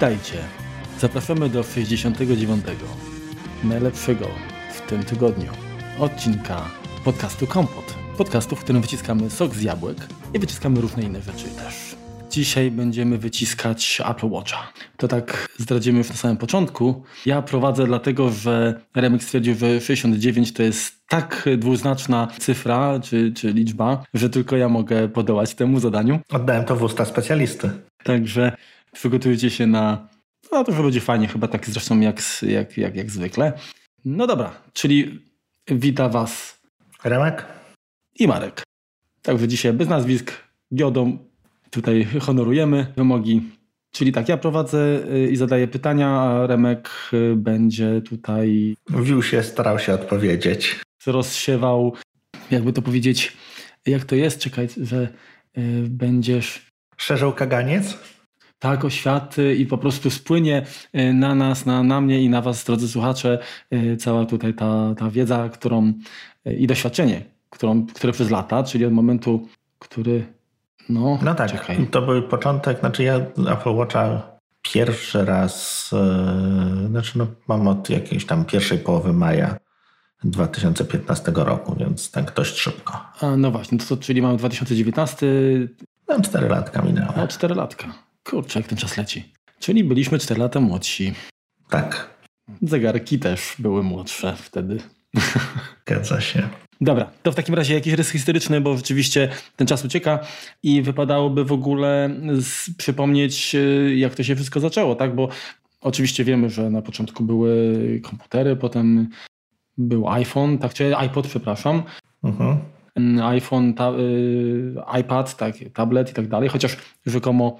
Witajcie. Zapraszamy do 69. Najlepszego w tym tygodniu odcinka podcastu Kompot. Podcastu, w którym wyciskamy sok z jabłek i wyciskamy różne inne rzeczy też. Dzisiaj będziemy wyciskać Apple Watcha. To tak zdradzimy już na samym początku. Ja prowadzę dlatego, że Remix stwierdził, że 69 to jest tak dwuznaczna cyfra czy, czy liczba, że tylko ja mogę podołać temu zadaniu. Oddałem to w usta specjalisty. Także przygotujcie się na. No to, że będzie fajnie, chyba tak zresztą jak, jak, jak, jak zwykle. No dobra, czyli wita Was Remek i Marek. Także dzisiaj bez nazwisk, giodą tutaj honorujemy wymogi. Czyli tak, ja prowadzę y, i zadaję pytania, a Remek y, będzie tutaj. Wił się, starał się odpowiedzieć. Rozsiewał, jakby to powiedzieć, jak to jest, czekaj, że y, będziesz. Szerzył kaganiec? Tak, oświaty i po prostu spłynie na nas, na, na mnie i na was, drodzy słuchacze, cała tutaj ta, ta wiedza, którą i doświadczenie, którą, które przez lata, czyli od momentu, który no, no tak, czekaj. to był początek, znaczy ja Apple Watcha pierwszy raz, yy, znaczy no, mam od jakiejś tam pierwszej połowy maja 2015 roku, więc tak dość szybko. A, no właśnie, to, czyli mamy 2019. No, 4 latka minęło. No, 4 latka. Kurczę, jak ten czas leci. Czyli byliśmy 4 lata młodsi. Tak. Zegarki też były młodsze wtedy. Zgadza się. Dobra, to w takim razie jakiś rys historyczny, bo rzeczywiście ten czas ucieka i wypadałoby w ogóle przypomnieć, y, jak to się wszystko zaczęło, tak? Bo oczywiście wiemy, że na początku były komputery, potem był iPhone, tak, czy iPod, przepraszam. Uh-huh. iPhone, ta, y, iPad, tak, tablet i tak dalej, chociaż rzekomo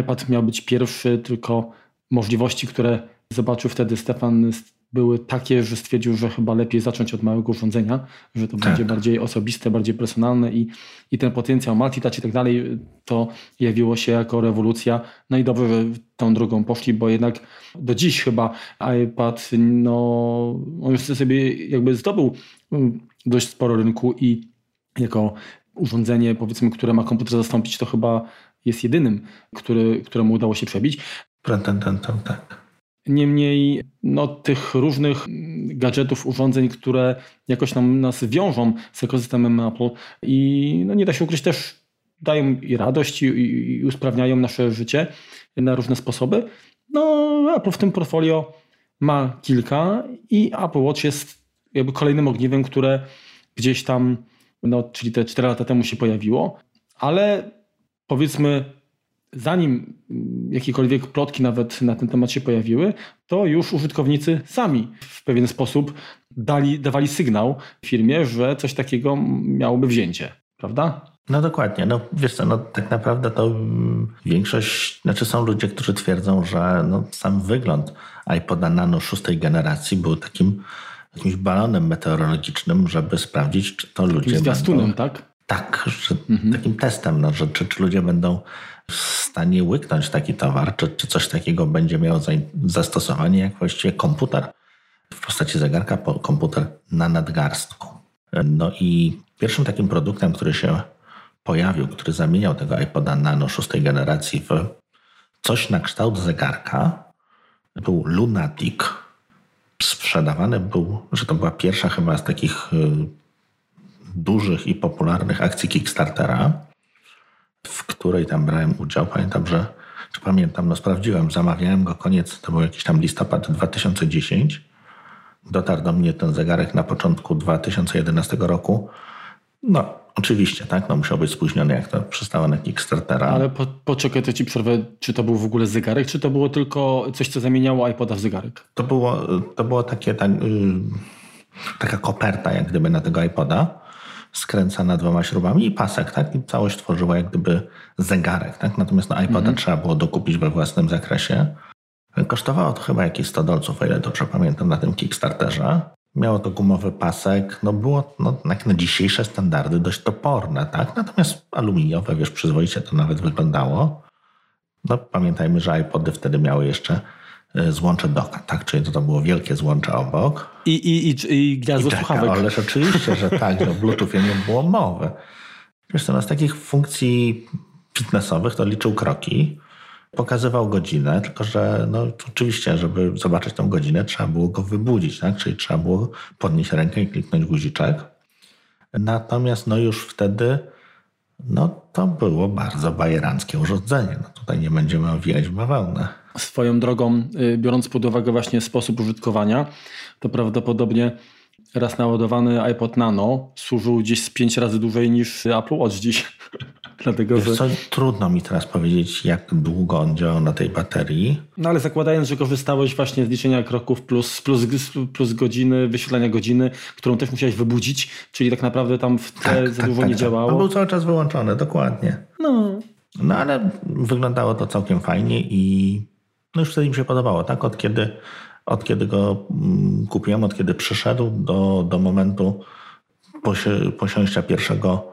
iPad miał być pierwszy, tylko możliwości, które zobaczył wtedy Stefan były takie, że stwierdził, że chyba lepiej zacząć od małego urządzenia, że to tak. będzie bardziej osobiste, bardziej personalne i, i ten potencjał multitouch i tak dalej, to jawiło się jako rewolucja. No i dobrze, że tą drogą poszli, bo jednak do dziś chyba iPad, no on już sobie jakby zdobył dość sporo rynku i jako urządzenie, powiedzmy, które ma komputer zastąpić, to chyba jest jedynym, który, któremu udało się przebić. Tak. Niemniej no, tych różnych gadżetów, urządzeń, które jakoś nam, nas wiążą z ekosystemem Apple i no, nie da się ukryć też dają i radość i, i usprawniają nasze życie na różne sposoby. No Apple w tym portfolio ma kilka i Apple Watch jest jakby kolejnym ogniwem, które gdzieś tam, no, czyli te 4 lata temu się pojawiło, ale powiedzmy zanim jakiekolwiek plotki nawet na ten temat się pojawiły, to już użytkownicy sami w pewien sposób dali, dawali sygnał firmie, że coś takiego miałoby wzięcie, prawda? No dokładnie. No wiesz co, no tak naprawdę to większość, znaczy są ludzie, którzy twierdzą, że no, sam wygląd iPoda Nano szóstej generacji był takim jakimś balonem meteorologicznym, żeby sprawdzić, czy to ludzie. Zwiastunem, będą... tak? Tak, że mhm. takim testem, no, że czy, czy ludzie będą w stanie łyknąć taki towar, czy, czy coś takiego będzie miało zastosowanie, jak właściwie komputer w postaci zegarka, komputer na nadgarstku. No i pierwszym takim produktem, który się pojawił, który zamieniał tego iPoda Nano szóstej generacji w coś na kształt zegarka, był Lunatic. Sprzedawany był, że to była pierwsza chyba z takich y, dużych i popularnych akcji Kickstartera w której tam brałem udział. Pamiętam, że, czy pamiętam, no sprawdziłem, zamawiałem go koniec, to był jakiś tam listopad 2010. Dotarł do mnie ten zegarek na początku 2011 roku. No, oczywiście, tak, no musiał być spóźniony, jak to przystało na Kickstartera. Ale po, poczekaj, to ci przerwę, czy to był w ogóle zegarek, czy to było tylko coś, co zamieniało iPoda w zegarek? To było, to było takie, tak, yy, taka koperta, jak gdyby na tego iPoda skręcana dwoma śrubami i pasek, tak? I całość tworzyła jak gdyby zegarek, tak? Natomiast na iPada mhm. trzeba było dokupić we własnym zakresie. Kosztowało to chyba jakieś 100 dolców, o ile dobrze pamiętam, na tym Kickstarterze. Miało to gumowy pasek, no było no, jak na dzisiejsze standardy dość toporne, tak? Natomiast aluminiowe, wiesz, przyzwoicie to nawet wyglądało. No pamiętajmy, że iPody wtedy miały jeszcze złącze doka, tak? Czyli to, to było wielkie złącze obok. I, i, i, i gniazdo słuchawek. Ależ oczywiście, że tak, no Bluetooth nie było mowy. Wiesz co, no z takich funkcji fitnessowych to liczył kroki. pokazywał godzinę, tylko że no, oczywiście, żeby zobaczyć tą godzinę, trzeba było go wybudzić, tak? czyli trzeba było podnieść rękę i kliknąć guziczek. Natomiast no już wtedy no to było bardzo bajeranckie urządzenie. No tutaj nie będziemy owijać w bawełnę. Swoją drogą, y, biorąc pod uwagę właśnie sposób użytkowania, to prawdopodobnie raz naładowany iPod Nano służył gdzieś z pięć razy dłużej niż Apple Watch dziś. Dlatego, Wiesz że... co, trudno mi teraz powiedzieć, jak długo on działał na tej baterii. No ale zakładając, że korzystałeś właśnie z liczenia kroków plus, plus, plus godziny, wyświetlania godziny, którą też musiałeś wybudzić, czyli tak naprawdę tam w te tak, za tak, długo tak, nie tak. działało. On był cały czas wyłączony, dokładnie. No. No ale wyglądało to całkiem fajnie i no już wtedy mi się podobało, tak? Od kiedy, od kiedy go mm, kupiłem, od kiedy przyszedł do, do momentu posiąścia pierwszego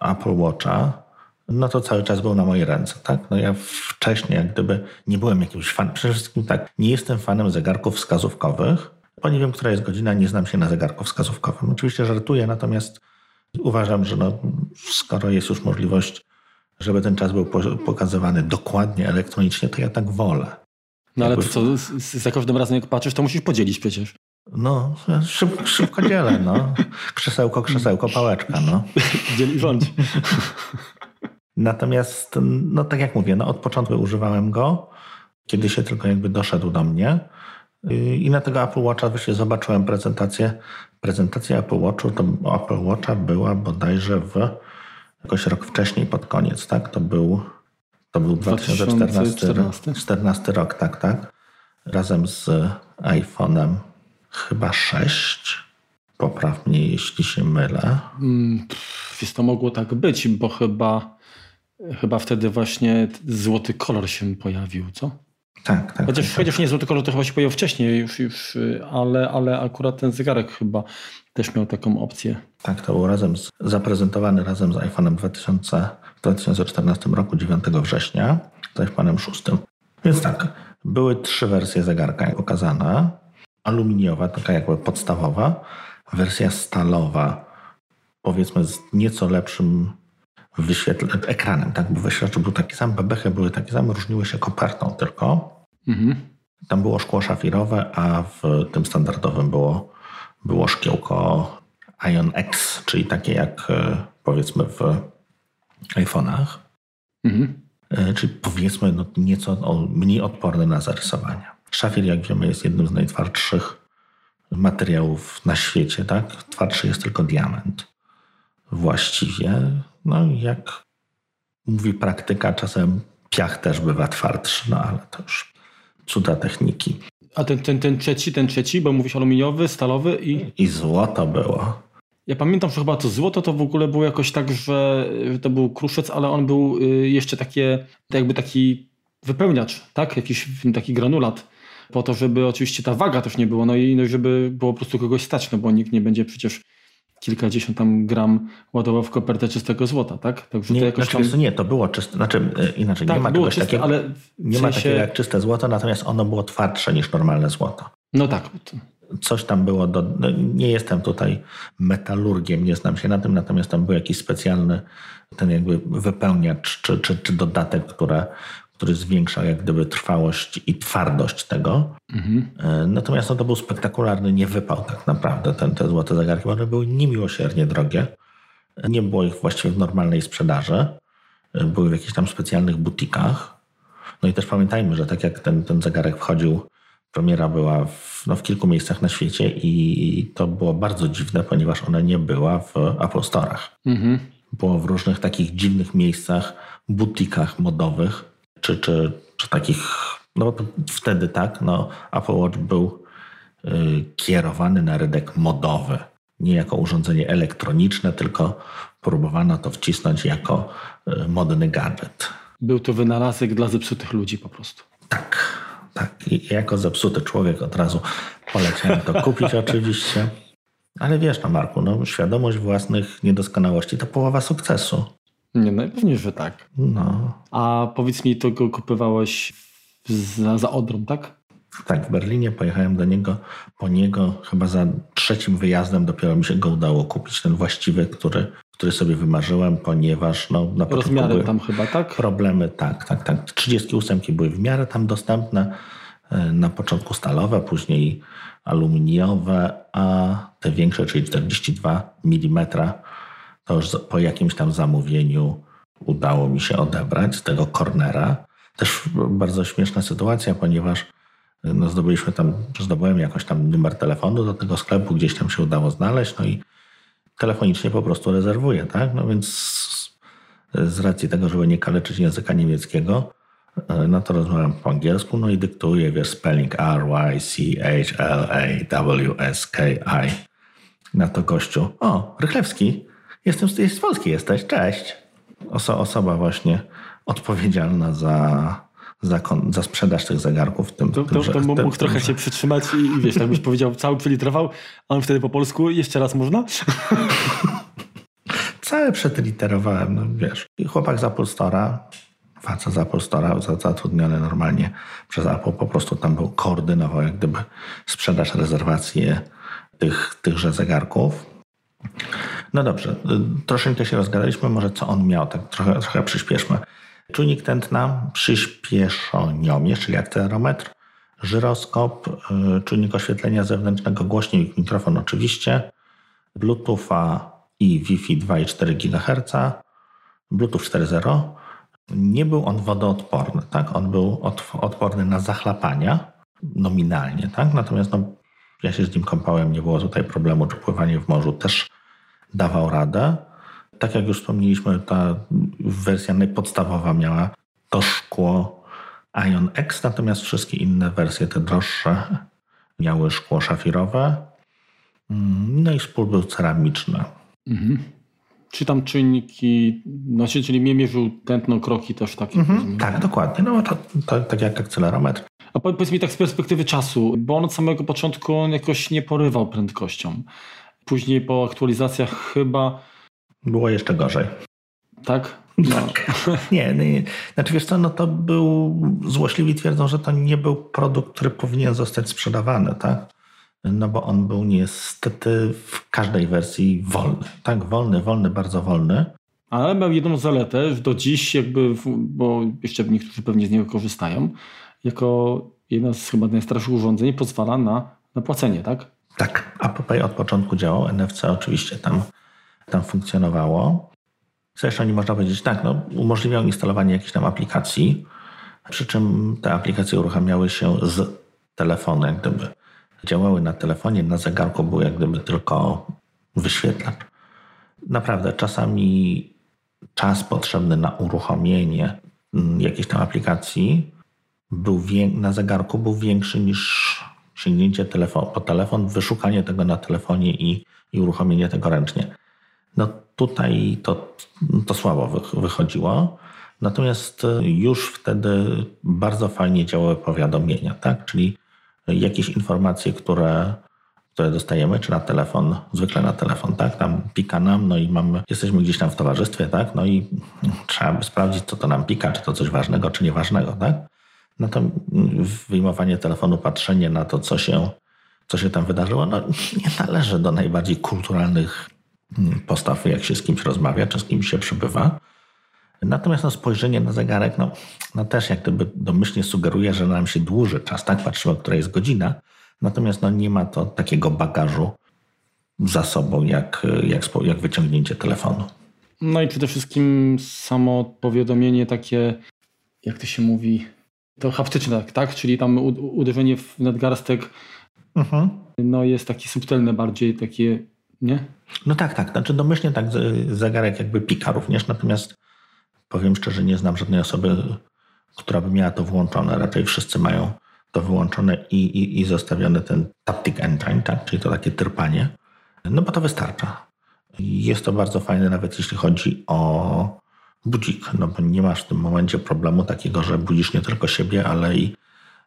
Apple Watcha, no to cały czas był na mojej ręce, tak? No ja wcześniej jak gdyby nie byłem jakimś fanem, przede wszystkim tak, nie jestem fanem zegarków wskazówkowych, bo nie wiem, która jest godzina, nie znam się na zegarku wskazówkowym. Oczywiście żartuję, natomiast uważam, że no, skoro jest już możliwość, żeby ten czas był pokazywany dokładnie elektronicznie, to ja tak wolę. No ale to co, za każdym razem jak patrzysz, to musisz podzielić przecież. No, szybko, szybko dzielę, no. Krzesełko, krzesełko, pałeczka, no. Dziel i rządź. Natomiast, no tak jak mówię, no od początku używałem go, kiedy się tylko jakby doszedł do mnie. I na tego Apple Watcha właśnie zobaczyłem prezentację. Prezentacja Apple Watchu, to Apple Watcha była bodajże w jakoś rok wcześniej, pod koniec, tak? To był, to był 2014, 2014 rok, tak, tak. Razem z iPhone'em chyba 6. Popraw mnie, jeśli się mylę. Mm, to mogło tak być, bo chyba Chyba wtedy właśnie złoty kolor się pojawił, co? Tak, tak. Chociaż, tak, chociaż nie złoty kolor to chyba się pojawił wcześniej już, już ale, ale akurat ten zegarek chyba też miał taką opcję. Tak, to był razem z, zaprezentowany razem z iPhone'em 2000, w 2014 roku, 9 września, z iPhone'em 6. Więc tak, były trzy wersje zegarka pokazane. Aluminiowa, taka jakby podstawowa, wersja stalowa, powiedzmy z nieco lepszym wyświetle, ekranem, tak? Bo wyświetlacz był taki sam, bebechy były takie same, różniły się kopertą tylko. Mhm. Tam było szkło szafirowe, a w tym standardowym było, było szkiełko Ion X, czyli takie jak e, powiedzmy w iPhone'ach. Mhm. E, czyli powiedzmy no, nieco mniej odporne na zarysowania. Szafir, jak wiemy, jest jednym z najtwardszych materiałów na świecie, tak? Twardszy jest tylko diament. Właściwie no jak mówi praktyka, czasem piach też bywa twardszy, no ale to już cuda techniki. A ten, ten, ten trzeci, ten trzeci, bo mówisz aluminiowy, stalowy i... I złoto było. Ja pamiętam, że chyba to złoto to w ogóle było jakoś tak, że to był kruszec, ale on był y, jeszcze takie, jakby taki wypełniacz, tak? Jakiś taki granulat. Po to, żeby oczywiście ta waga też nie było, no i no, żeby było po prostu kogoś stać, no bo nikt nie będzie przecież kilkadziesiąt tam gram ładował w kopertę czystego złota, tak? Także nie, to jakoś znaczy, tam... nie, to było czyste, znaczy e, inaczej, tak, nie ma było czyste, takiego, ale nie sensie... ma takiego jak czyste złoto, natomiast ono było twardsze niż normalne złoto. No tak. Coś tam było, do, no, nie jestem tutaj metalurgiem, nie znam się na tym, natomiast tam był jakiś specjalny ten jakby wypełniacz czy, czy, czy dodatek, które, który zwiększał jak gdyby trwałość i twardość tego. Mhm. E, natomiast no, to był spektakularny niewypał tak naprawdę, ten, te złote zegarki, one były niemiłosiernie drogie. Nie było ich właściwie w normalnej sprzedaży. E, były w jakichś tam specjalnych butikach. No i też pamiętajmy, że tak jak ten, ten zegarek wchodził, premiera była w, no, w kilku miejscach na świecie i to było bardzo dziwne, ponieważ ona nie była w Apple Store'ach. Mhm. Było w różnych takich dziwnych miejscach, butikach modowych, czy, czy, czy takich, no wtedy tak, no Apple Watch był y, kierowany na rynek modowy, nie jako urządzenie elektroniczne, tylko próbowano to wcisnąć jako y, modny gadżet. Był to wynalazek dla zepsutych ludzi po prostu. Tak, tak. I jako zepsuty człowiek od razu poleciałem to kupić oczywiście. Ale wiesz, no Marku, no, świadomość własnych niedoskonałości to połowa sukcesu. Nie, najpewniej, że tak. No. A powiedz mi, to go kupowałeś za, za Odrą, tak? Tak, w Berlinie pojechałem do niego, po niego chyba za trzecim wyjazdem dopiero mi się go udało kupić, ten właściwy, który, który sobie wymarzyłem, ponieważ no, na początku Rozmiary były tam chyba, tak? problemy, tak, tak, tak. 38 były w miarę tam dostępne, e, na początku stalowe, później aluminiowe, a te większe, czyli 42 mm, to już po jakimś tam zamówieniu udało mi się odebrać z tego cornera. Też bardzo śmieszna sytuacja, ponieważ no zdobyliśmy tam, zdobyłem jakoś tam numer telefonu do tego sklepu, gdzieś tam się udało znaleźć, no i telefonicznie po prostu rezerwuję, tak? No więc z racji tego, żeby nie kaleczyć języka niemieckiego, no to rozmawiam po angielsku, no i dyktuję, wiesz, spelling R, Y, C, H, L, A, W, S, K, I. Na to gościu, o, Rychlewski, jestem z, z Polski jesteś, cześć. Oso, osoba właśnie odpowiedzialna za, za, za sprzedaż tych zegarków. Tym, to, tym, to, to mógł trochę się przytrzymać i, i wiesz, tak byś powiedział, cały przeliterował, a on wtedy po polsku, jeszcze raz można? Całe przeliterowałem, no wiesz. I chłopak z Apple Store'a, facet z Apple Store'a, zatrudniony normalnie przez Apple, po prostu tam był, koordynował jak gdyby sprzedaż, rezerwację tych, tychże zegarków. No dobrze, y, troszeczkę się rozgadaliśmy, może co on miał, tak trochę, trochę przyspieszmy. Czujnik tętna, przyspieszoniomiec, czyli akcelerometr, żyroskop, y, czujnik oświetlenia zewnętrznego, głośnik, mikrofon oczywiście, Bluetootha i Wi-Fi 2,4 GHz, Bluetooth 4.0. Nie był on wodoodporny, tak? On był odporny na zachlapania nominalnie, tak? Natomiast no, ja się z nim kąpałem, nie było tutaj problemu, czy pływanie w morzu też dawał radę. Tak jak już wspomnieliśmy, ta wersja najpodstawowa miała to szkło Ion X, natomiast wszystkie inne wersje, te droższe, miały szkło szafirowe. No i spół był ceramiczny. Mhm. Czy tam czynniki, no, czyli mnie mierzył tętno kroki też takie? Mhm. Tak, dokładnie. No to, to, tak jak akcelerometr. A powiedz mi tak z perspektywy czasu, bo on od samego początku jakoś nie porywał prędkością. Później po aktualizacjach chyba... Było jeszcze gorzej. Tak? No. nie, nie, znaczy wiesz co, no to był, złośliwi twierdzą, że to nie był produkt, który powinien zostać sprzedawany, tak? No bo on był niestety w każdej wersji wolny, tak? Wolny, wolny, bardzo wolny. Ale miał jedną zaletę, do dziś jakby, bo jeszcze niektórzy pewnie z niego korzystają, jako jedno z chyba najstarszych urządzeń pozwala na, na płacenie, tak? Tak, Apple od początku działał, NFC oczywiście tam, tam funkcjonowało. Zresztą nie można powiedzieć tak, no, umożliwiał instalowanie jakichś tam aplikacji, przy czym te aplikacje uruchamiały się z telefonu, jak gdyby działały na telefonie, na zegarku był jak gdyby tylko wyświetlacz. Naprawdę czasami czas potrzebny na uruchomienie mm, jakiejś tam aplikacji był na zegarku był większy niż sięgnięcie telefon, po telefon, wyszukanie tego na telefonie i, i uruchomienie tego ręcznie. No tutaj to, to słabo wychodziło. Natomiast e, już wtedy bardzo fajnie działały powiadomienia, tak? Czyli jakieś informacje, które, które dostajemy, czy na telefon, zwykle na telefon, tak? Tam pika nam, no i mamy, jesteśmy gdzieś tam w towarzystwie, tak? No i trzeba by sprawdzić, co to nam pika, czy to coś ważnego, czy nieważnego, tak? No to wyjmowanie telefonu, patrzenie na to, co się, co się tam wydarzyło, no nie należy do najbardziej kulturalnych postaw, jak się z kimś rozmawia, czy z kimś się przybywa. Natomiast no, spojrzenie na zegarek, no, no też jak gdyby domyślnie sugeruje, że nam się dłuży czas, tak? Patrzymy, która jest godzina, natomiast no, nie ma to takiego bagażu za sobą, jak, jak, jak wyciągnięcie telefonu. No i przede wszystkim samo powiadomienie takie, jak to się mówi, to haptyczne, tak? Czyli tam uderzenie w nadgarstek mhm. no jest takie subtelne bardziej, takie, nie? No tak, tak. Znaczy domyślnie tak zegarek jakby pika również, natomiast powiem szczerze, nie znam żadnej osoby, która by miała to włączone. Raczej wszyscy mają to wyłączone i, i, i zostawiony ten taptic engine, tak? czyli to takie tyrpanie. No bo to wystarcza. Jest to bardzo fajne, nawet jeśli chodzi o budzik, no bo nie masz w tym momencie problemu takiego, że budzisz nie tylko siebie, ale i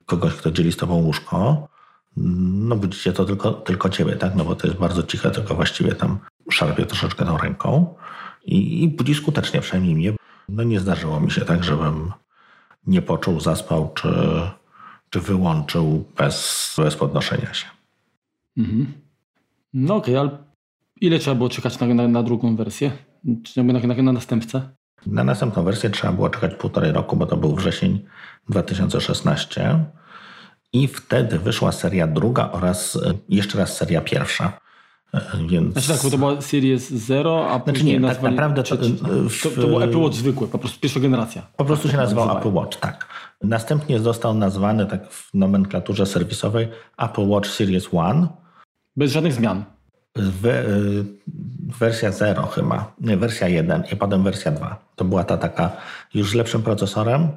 kogoś, kto dzieli z tobą łóżko. No budzicie to tylko, tylko ciebie, tak? No bo to jest bardzo ciche, tylko właściwie tam szarpie troszeczkę tą ręką i, i budzi skutecznie, przynajmniej mnie. No nie zdarzyło mi się tak, żebym nie poczuł, zaspał, czy, czy wyłączył bez, bez podnoszenia się. Mhm. No okej, okay, ale ile trzeba było czekać na, na, na drugą wersję? Czy na, na, na następcę? Na następną wersję trzeba było czekać półtorej roku, bo to był wrzesień 2016. I wtedy wyszła seria druga oraz e, jeszcze raz seria pierwsza. E, więc... Znaczy tak, bo to była Series Zero, a Znaczy nie, tak nazwali... naprawdę to- czy- w- to, to był Apple Watch zwykły, po prostu pierwsza generacja. Po prostu się nazywał Nazywają. Apple Watch, tak. Następnie został nazwany tak w nomenklaturze serwisowej Apple Watch Series One. Bez żadnych zmian. We, wersja 0 chyba, nie, wersja 1 i potem wersja 2. To była ta taka już z lepszym procesorem,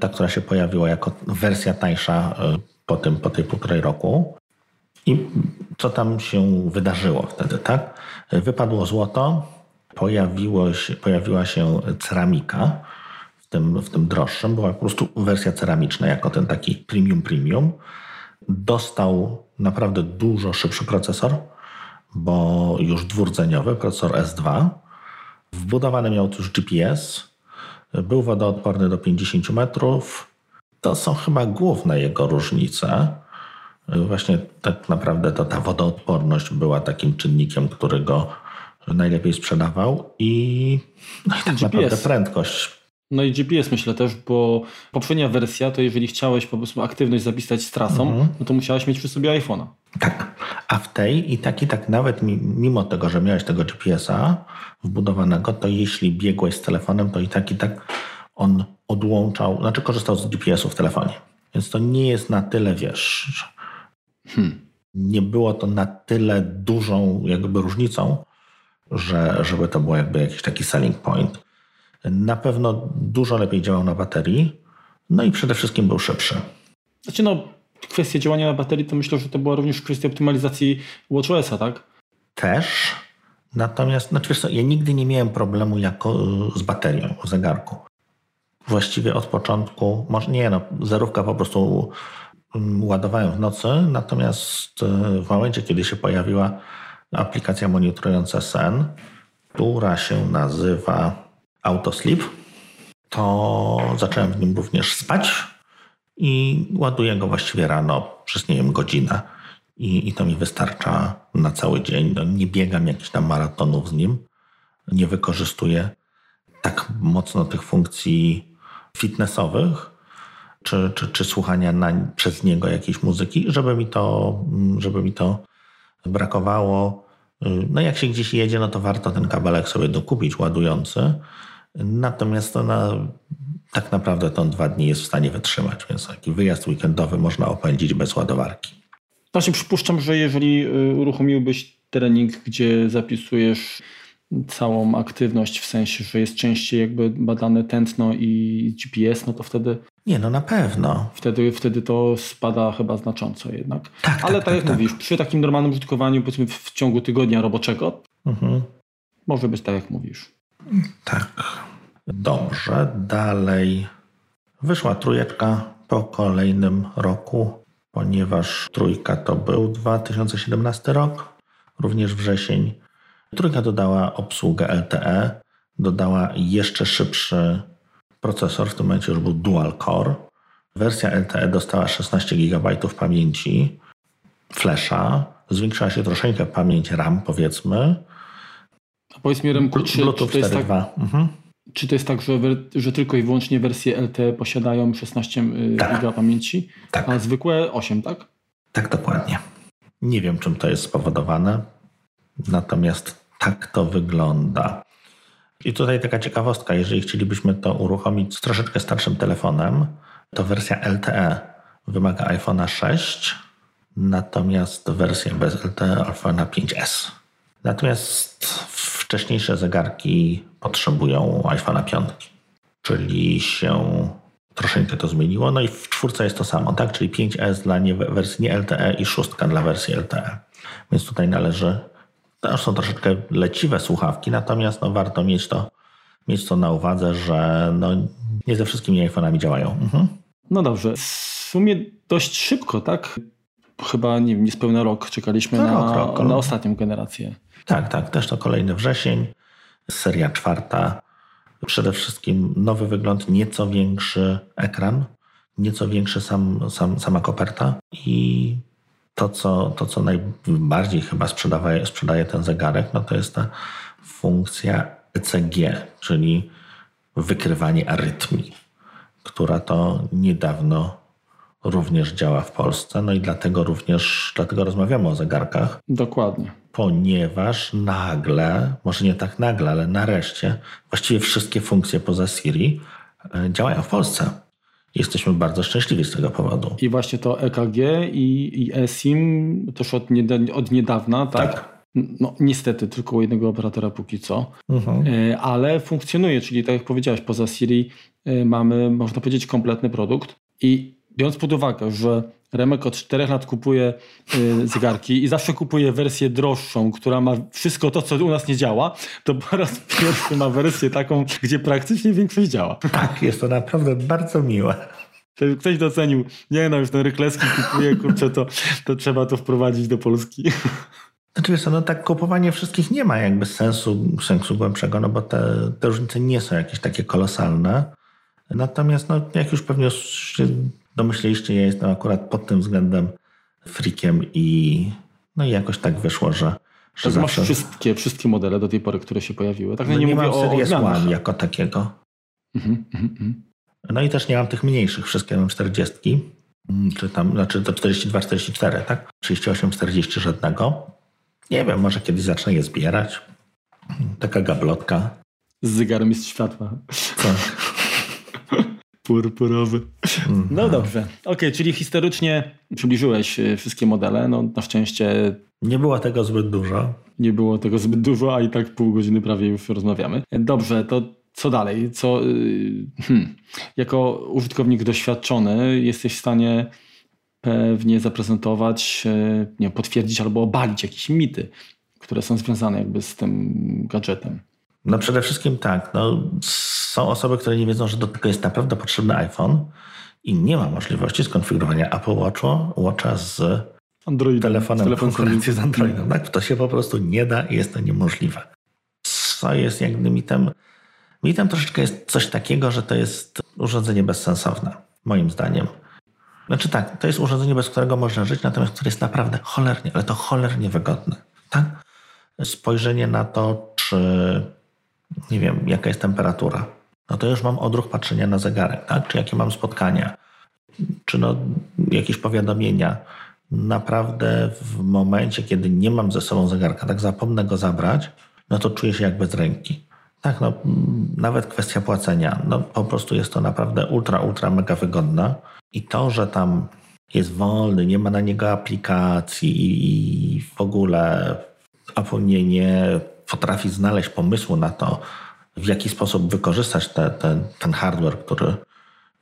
ta, która się pojawiła jako wersja tańsza y, po, tym, po tej półtorej roku. I co tam się wydarzyło wtedy, tak? Y, Wypadło złoto, pojawiło się, pojawiła się ceramika w tym, w tym droższym, była po prostu wersja ceramiczna jako ten taki premium premium. Dostał naprawdę dużo szybszy procesor, bo już dwurdzeniowy, procesor S2. Wbudowany miał już GPS, był wodoodporny do 50 metrów. To są chyba główne jego różnice. Właśnie tak naprawdę to ta wodoodporność była takim czynnikiem, który go najlepiej sprzedawał i, no i tak GPS. naprawdę prędkość. No i GPS myślę też, bo poprzednia wersja to jeżeli chciałeś po prostu aktywność zapisać z trasą, no to musiałeś mieć przy sobie iPhone'a. Tak. A w tej i tak i tak nawet mi- mimo tego, że miałeś tego GPS-a wbudowanego, to jeśli biegłeś z telefonem, to i tak i tak on odłączał, znaczy korzystał z GPS-u w telefonie. Więc to nie jest na tyle, wiesz, nie było to na tyle dużą jakby różnicą, że, żeby to było jakby jakiś taki selling point. Na pewno dużo lepiej działał na baterii, no i przede wszystkim był szybszy. Znaczy no, kwestia działania na baterii to myślę, że to była również kwestia optymalizacji WatchOS-a, tak? też. Natomiast, znaczy wiesz co, ja nigdy nie miałem problemu jako, z baterią w zegarku. Właściwie od początku, może nie, no, zerówka po prostu mm, ładowałem w nocy, natomiast e, w momencie, kiedy się pojawiła aplikacja monitorująca sen, która się nazywa Autosleep, to zacząłem w nim również spać i ładuję go właściwie rano przez, nie wiem, godzinę. I, I to mi wystarcza na cały dzień. No, nie biegam jakichś tam maratonów z nim. Nie wykorzystuję tak mocno tych funkcji fitnessowych, czy, czy, czy słuchania na, przez niego jakiejś muzyki, żeby mi to, żeby mi to brakowało. No jak się gdzieś jedzie, no to warto ten kabelek sobie dokupić ładujący. Natomiast to na, tak naprawdę on dwa dni jest w stanie wytrzymać, więc taki wyjazd weekendowy można opędzić bez ładowarki. Właśnie przypuszczam, że jeżeli y, uruchomiłbyś trening, gdzie zapisujesz całą aktywność, w sensie, że jest częściej jakby badane tętno i GPS, no to wtedy, Nie, no na pewno. wtedy, wtedy to spada chyba znacząco jednak. Tak, Ale tak, tak, jak tak, tak. mówisz, przy takim normalnym użytkowaniu, powiedzmy w ciągu tygodnia roboczego, Mhm. może być tak jak mówisz. Tak. Dobrze, dalej. Wyszła trójeczka po kolejnym roku, ponieważ trójka to był 2017 rok, również wrzesień. Trójka dodała obsługę LTE, dodała jeszcze szybszy procesor, w tym momencie już był dual core. Wersja LTE dostała 16 GB pamięci, flasha, zwiększyła się troszeczkę pamięć RAM, powiedzmy. A powiedz mi Remku, czy, czy, to jest tak, 4.2. Mhm. Czy to jest tak, że, że tylko i wyłącznie wersje LTE posiadają 16 y, Tak. giga pamięci, Tak. a zwykłe 8, tak? Tak, dokładnie. Nie wiem, czym to jest spowodowane, natomiast tak to wygląda. I tutaj taka ciekawostka, jeżeli chcielibyśmy to uruchomić z troszeczkę starszym telefonem, to wersja LTE wymaga iPhone'a 6, natomiast wersja bez LTE iPhone'a 5S. Natomiast wcześniejsze zegarki potrzebują iPhone'a 5, czyli się troszeczkę to zmieniło. No i w czwórce jest to samo, tak? Czyli 5S dla nie, wersji nie LTE i szóstka dla wersji LTE. Więc tutaj należy, to są troszeczkę leciwe słuchawki, natomiast no, warto mieć to, mieć to na uwadze, że no, nie ze wszystkimi iPhone'ami działają. Mhm. No dobrze. W sumie dość szybko, tak? Chyba, nie wiem, niespełna rok czekaliśmy No, na, rok, rok, na ostatnią generację. Tak, tak, też to kolejny wrzesień, seria czwarta. Przede wszystkim nowy wygląd, nieco większy ekran, nieco większy sam, sam, sama koperta i to co, to, co najbardziej chyba sprzedaje, sprzedaje ten zegarek, no to jest ta funkcja ECG, czyli wykrywanie arytmii, która to niedawno również działa w Polsce. No i dlatego również, dlatego rozmawiamy o zegarkach. Dokładnie. Ponieważ nagle, może nie tak nagle, ale nareszcie, właściwie wszystkie funkcje poza Siri e, działają w Polsce. Jesteśmy bardzo szczęśliwi z tego powodu. I właśnie to EKG i, i eSIM też od, od niedawna, tak? tak. No, niestety tylko u jednego operatora póki co, mhm. E, ale funkcjonuje, czyli tak jak powiedziałeś, poza Siri e, mamy, można powiedzieć, kompletny produkt. I biorąc pod uwagę, że Remek od 4 lat kupuje y, zegarki i zawsze kupuje wersję droższą, która ma wszystko to, co u nas nie działa, to po raz pierwszy ma wersję taką, gdzie praktycznie większość działa. Tak, jest to naprawdę bardzo miłe. Ktoś docenił, nie no, już ten Rykleski kupuje, kurczę, to, to trzeba to wprowadzić do Polski. Znaczy wiesz, no tak kupowanie wszystkich nie ma jakby sensu, sensu głębszego, no bo te, te różnice nie są jakieś takie kolosalne. Natomiast no, jak już pewnie się domyśleliście, ja jestem akurat pod tym względem freakiem i no i jakoś tak wyszło, że, że tak zawsze... Masz wszystkie, wszystkie modele do tej pory, które się pojawiły. Tak, no nie, nie mam Series One jako takiego. Mhm, mhm, mhm. No i też nie mam tych mniejszych, wszystkie mam 40, mm, czy tam, znaczy to 42, 44, tak? 38, 40 żadnego. Nie wiem, może kiedyś zacznę je zbierać. Taka gablotka. Z zegarem jest światła. Tak. Purpurowy. No dobrze. Okej, okay, czyli historycznie przybliżyłeś e, wszystkie modele. No na szczęście. Nie było tego zbyt dużo. Nie było tego zbyt dużo, a i tak pół godziny prawie już rozmawiamy. Dobrze, to co dalej? Co, y, hmm, jako użytkownik doświadczony jesteś w stanie pewnie zaprezentować, e, nie, potwierdzić albo obalić jakieś mity, które są związane jakby z tym gadżetem. No przede wszystkim tak. No, są osoby, które nie wiedzą, że do tego jest naprawdę potrzebny iPhone i nie ma możliwości skonfigurowania Apple Watcha, Watcha z Android, telefonem telefon konkurencji z Androidem. Tak? To się po prostu nie da i jest to niemożliwe. Co jest jakby mitem? Mitem troszeczkę jest coś takiego, że to jest urządzenie bezsensowne, moim zdaniem. Znaczy tak, to jest urządzenie, bez którego można żyć, natomiast które jest naprawdę cholernie, ale to cholernie wygodne. Tak? Spojrzenie na to, czy nie wiem, jaka jest temperatura, no to już mam odruch patrzenia na zegarek, tak? Czy jakie mam spotkania, czy no jakieś powiadomienia. Naprawdę w momencie, kiedy nie mam ze sobą zegarka, tak zapomnę go zabrać, no to czuję się jak bez ręki. Tak, no nawet kwestia płacenia, no po prostu jest to naprawdę ultra, ultra mega wygodna i to, że tam jest wolny, nie ma na niego aplikacji i w ogóle Apple nie, nie potrafi znaleźć pomysłu na to, w jaki sposób wykorzystać te, te, ten hardware, który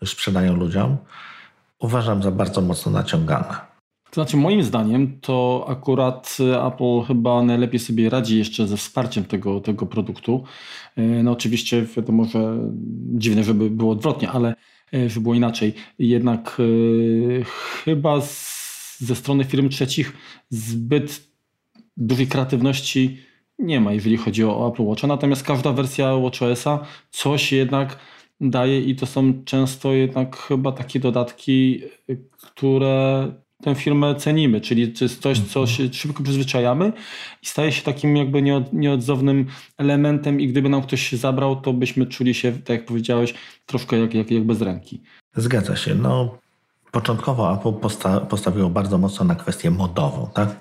sprzedają ludziom, uważam za bardzo mocno naciągane. To znaczy, moim zdaniem, to akurat Apple chyba najlepiej sobie radzi jeszcze ze wsparciem tego, tego produktu. E, no, oczywiście, wiadomo, że dziwne, żeby było odwrotnie, ale e, żeby było inaczej. Jednak chyba z, ze strony firm trzecich zbyt dużej kreatywności nie ma, jeżeli chodzi o Apple Watcha. Natomiast każda wersja WatchOS-a coś jednak daje i to są często jednak chyba takie dodatki, które tę firmę cenimy, czyli to jest coś, co się szybko przyzwyczajamy i staje się takim jakby nieodzownym elementem i gdyby nam ktoś się zabrał, to byśmy czuli się, tak jak powiedziałeś, troszkę jak, jak, jak bez ręki. Zgadza się. No, początkowo Apple posta postawiło bardzo mocno na kwestię modową, tak?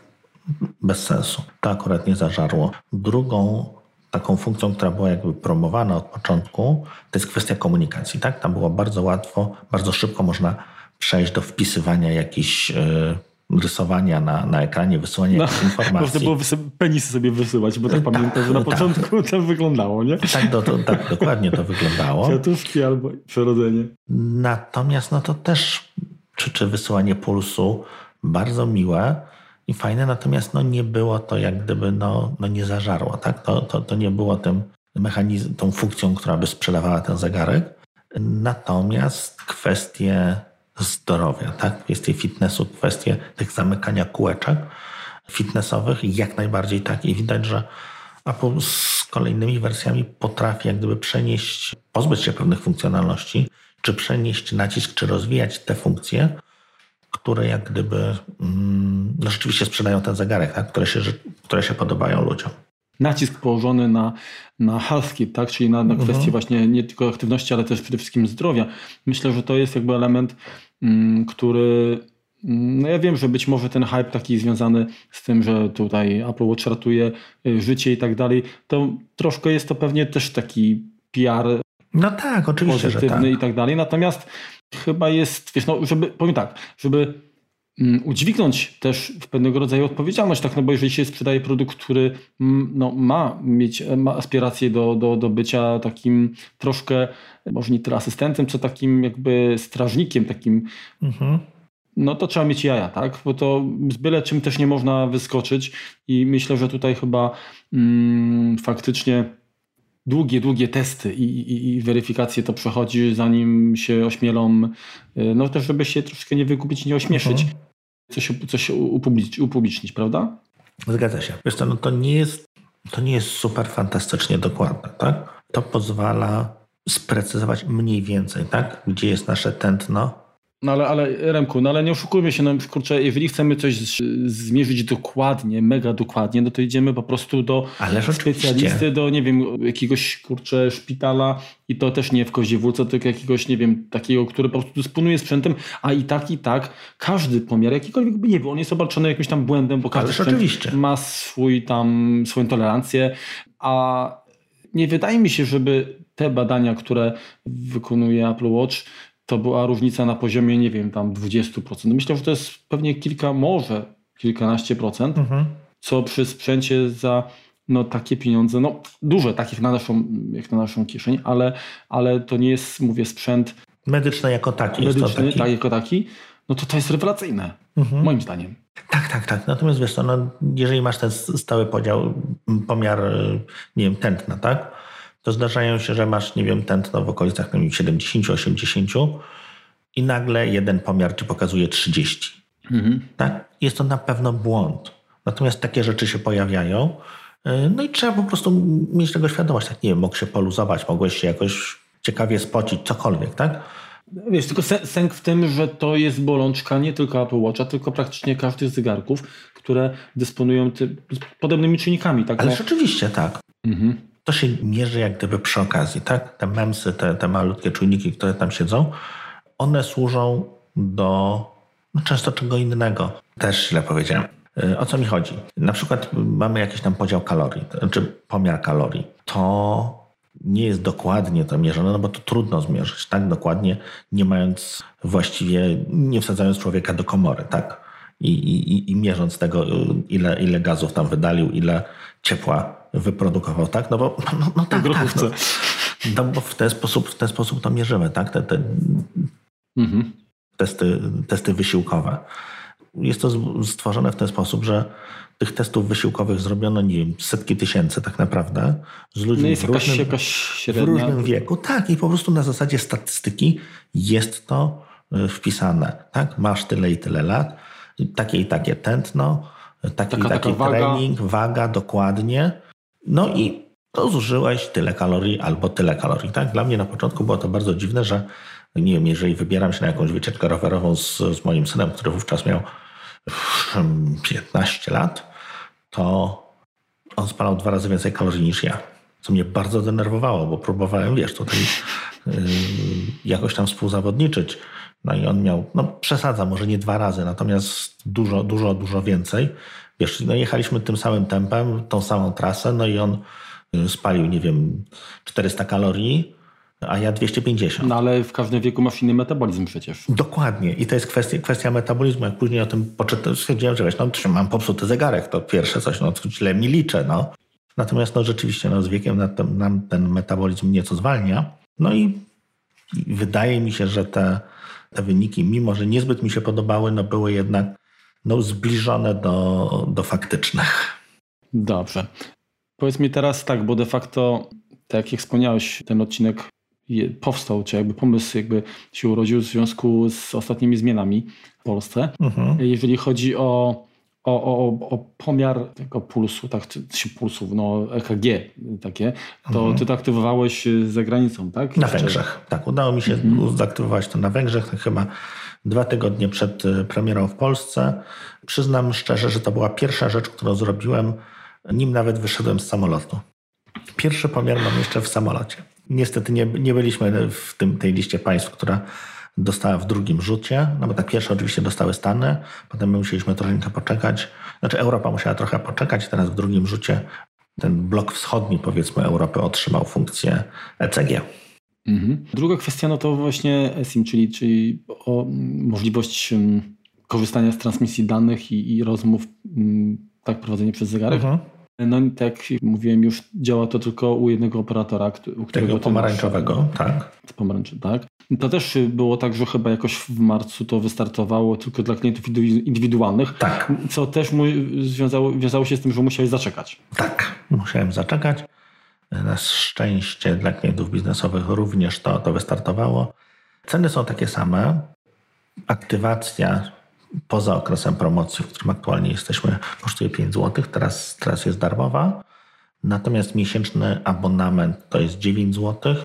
Bez sensu. To akurat nie zażarło. Drugą taką funkcją, która była jakby promowana od początku, to jest kwestia komunikacji. Tak? Tam było bardzo łatwo, bardzo szybko można przejść do wpisywania jakichś yy, rysowania na, na ekranie, wysyłania no, jakichś informacji. Można było penisy sobie wysyłać, bo tak, tak pamiętam, że na tak. początku to wyglądało, nie? Tak, to, to, tak dokładnie to wyglądało. Kwiatówki albo przerodzenie. Natomiast no to też, czy, czy wysyłanie pulsu, bardzo miłe, i fajne, natomiast no, nie było to jak gdyby no, no nie zażarło. Tak? To, to, to nie było tym mechanizm, tą funkcją, która by sprzedawała ten zegarek. Natomiast kwestie zdrowia, tak? kwestie fitnessu, kwestie tych zamykania kółeczek fitnessowych, jak najbardziej tak. I widać, że Apple z kolejnymi wersjami potrafi jak gdyby przenieść, pozbyć się pewnych funkcjonalności, czy przenieść nacisk, czy rozwijać te funkcje, które jak gdyby mm, no rzeczywiście sprzedają ten zegarek, tak? które, się, które się podobają ludziom. nacisk położony na, na health kit, tak? czyli na, na kwestię mhm. właśnie nie tylko aktywności, ale też przede wszystkim zdrowia. Myślę, że to jest jakby element, mm, który mm, no ja wiem, że być może ten hype taki związany z tym, że tutaj Apple Watch ratuje y, życie i tak dalej, to troszkę jest to pewnie też taki PR no tak, oczywiście, pozytywny tak. i tak dalej. Natomiast chyba jest, wiesz, no, żeby, powiem tak, żeby Mm, udźwignąć też w pewnego rodzaju odpowiedzialność, tak, no bo jeżeli się sprzedaje produkt, który mm, no, ma mieć ma aspiracje do, do, do bycia takim troszkę, może nie tyle asystentem, co takim jakby strażnikiem, takim mhm. no to trzeba mieć jaja, tak, bo to z byle czym też nie można wyskoczyć i myślę, że tutaj chyba mm, faktycznie długie, długie testy i, i, i, weryfikacje to przechodzi, zanim się ośmielą, y, no też żeby się troszkę nie wygubić, nie ośmieszyć, mhm. coś, coś upublicznić, upublicznić, prawda? Zgadza się. Wiesz co, no to nie jest, to nie jest super fantastycznie dokładne, tak? To pozwala sprecyzować mniej więcej, tak? Gdzie jest nasze tętno, no ale, ale Remku, no ale nie oszukujmy się, no kurczę, jeżeli chcemy coś zmierzyć dokładnie, mega dokładnie, no to idziemy po prostu do specjalisty, do nie wiem, jakiegoś kurczę szpitala i to też nie w Koziewólce, tylko jakiegoś, nie wiem, takiego, który po prostu dysponuje sprzętem, a i tak, i tak każdy pomiar, jakikolwiek by nie był, on jest obarczony jakimś tam błędem, bo każdy oczywiście. ma swój tam, swoją tolerancję, a nie wydaje mi się, żeby te badania, które wykonuje Apple Watch, to była różnica na poziomie, nie wiem, tam 20%. Myślę, że to jest pewnie kilka, może kilkanaście procent, mhm. co przy sprzęcie za no, takie pieniądze, no duże, takich na naszą, jak na naszą kieszeń, ale, ale to nie jest, mówię, sprzęt medyczny jako taki. Medyczny, taki. tak, jako taki, no to to jest rewelacyjne, mhm. moim zdaniem. Tak, tak, tak. Natomiast wiesz co, no, jeżeli masz ten stały podział, pomiar, nie wiem, tętna, tak? To zdarzają się, że masz, nie wiem, tętno w okolicach 70-80 i nagle jeden pomiar ci pokazuje 30. Mhm. Tak? Jest to na pewno błąd. Natomiast takie rzeczy się pojawiają. Y, no i trzeba po prostu mieć tego świadomość. Tak, nie wiem, mógł się poluzować, mogłeś się jakoś ciekawie spocić, cokolwiek, tak? Wiesz, tylko sęk w tym, że to jest bolączka nie tylko Apple Watcha, tylko praktycznie każdych zegarków, które dysponują ty, podobnymi czynnikami. Tak? Ale no. rzeczywiście tak. Mhm to się mierzy jak gdyby przy okazji, tak? Te memsy, te, te malutkie czujniki, które tam siedzą, one służą do no, często czego innego. Też źle powiedziałem. Y, o co mi chodzi? Na przykład mamy jakiś tam podział kalorii, czy znaczy pomiar kalorii. To nie jest dokładnie to mierzone, no bo to trudno zmierzyć, tak? Dokładnie, nie mając właściwie, nie wsadzając człowieka do komory, tak? I, i, i mierząc tego, ile, ile gazów tam wydalił, ile ciepła wyprodukował, tak? No bo no, no tak, tak no, no, bo w ten sposób, w ten sposób to mierzymy, tak? Te, te mhm. testy, testy wysiłkowe. Jest to stworzone w ten sposób, że tych testów wysiłkowych zrobiono, nie wiem, setki tysięcy tak naprawdę z ludźmi no w, różnym, jakaś, w różnym wieku. Tak, i po prostu na zasadzie statystyki jest to y, wpisane. Tak? Masz tyle i tyle lat, takie i takie tętno, taki taka, i taki taka trening, waga. waga dokładnie. No i to zużyłeś tyle kalorii albo tyle kalorii. Tak? Dla mnie na początku było to bardzo dziwne, że nie wiem, jeżeli wybieram się na jakąś wycieczkę rowerową z, z moim synem, który wówczas miał 15 lat, to on spalał dwa razy więcej kalorii niż ja. Co mnie bardzo denerwowało, bo próbowałem, wiesz, tutaj yy, jakoś tam współzawodniczyć. No i on miał, no przesadza, może nie dwa razy, natomiast dużo, dużo, dużo więcej. Wiesz, no jechaliśmy tym samym tempem, tą samą trasę, no i on y, spalił, nie wiem, 400 kalorii, a ja 250. No ale w każdym wieku masz inny metabolizm przecież. Dokładnie. I to jest kwestia, kwestia metabolizmu. Jak później o tym poczytałem, stwierdziłem, że wiesz, no mam popsuty zegarek, to pierwsze coś, no źle mi liczę, no. Natomiast no rzeczywiście, no z wiekiem nam ten metabolizm nieco zwalnia. No i wydaje mi się, że te, te wyniki, mimo że niezbyt mi się podobały, no były jednak no, zbliżone do, do faktycznych. Dobrze. Powiedz mi teraz tak, bo de facto, tak jak wspomniałeś, ten odcinek powstał, czy jakby pomysł jakby się urodził w związku z ostatnimi zmianami w Polsce. Mhm. Jeżeli chodzi o, o, o, o pomiar tego pulsu, tak, czy pulsów, no EKG takie, to mhm. ty to aktywowałeś za granicą, tak? Na Węgrzech, tak. Udało mi się mhm. zaaktywować to na Węgrzech, chyba dwa tygodnie przed y, premierą w Polsce. Przyznam szczerze, że to była pierwsza rzecz, którą zrobiłem nim nawet wyszedłem z samolotu. Pierwszy pomiar mam jeszcze w samolocie. Niestety nie, nie byliśmy w tym, tej liście państw, która dostała w drugim rzucie, no bo tak pierwsze oczywiście dostały Stany, potem my musieliśmy trochę poczekać, znaczy Europa musiała trochę poczekać, teraz w drugim rzucie ten blok wschodni powiedzmy Europy otrzymał funkcję ECG. Mhm. Druga kwestia no to właśnie eSIM, czyli, czyli o możliwość korzystania z transmisji danych i, i rozmów tak prowadzenie przez zegarek. Mhm. No tak jak mówiłem już, działa to tylko u jednego operatora, u którego... Tego pomarańczowego, masz, tak. Pomarańczy, tak. To też było tak, że chyba jakoś w marcu to wystartowało tylko dla klientów indywidualnych. Tak. Co też związało, wiązało się z tym, że musiałeś zaczekać. Tak, musiałem zaczekać. Na szczęście dla klientów biznesowych również to, to wystartowało. Ceny są takie same. Aktywacja poza okresem promocji, w którym aktualnie jesteśmy, kosztuje 5 zł, teraz, teraz jest darmowa. Natomiast miesięczny abonament to jest 9 zł.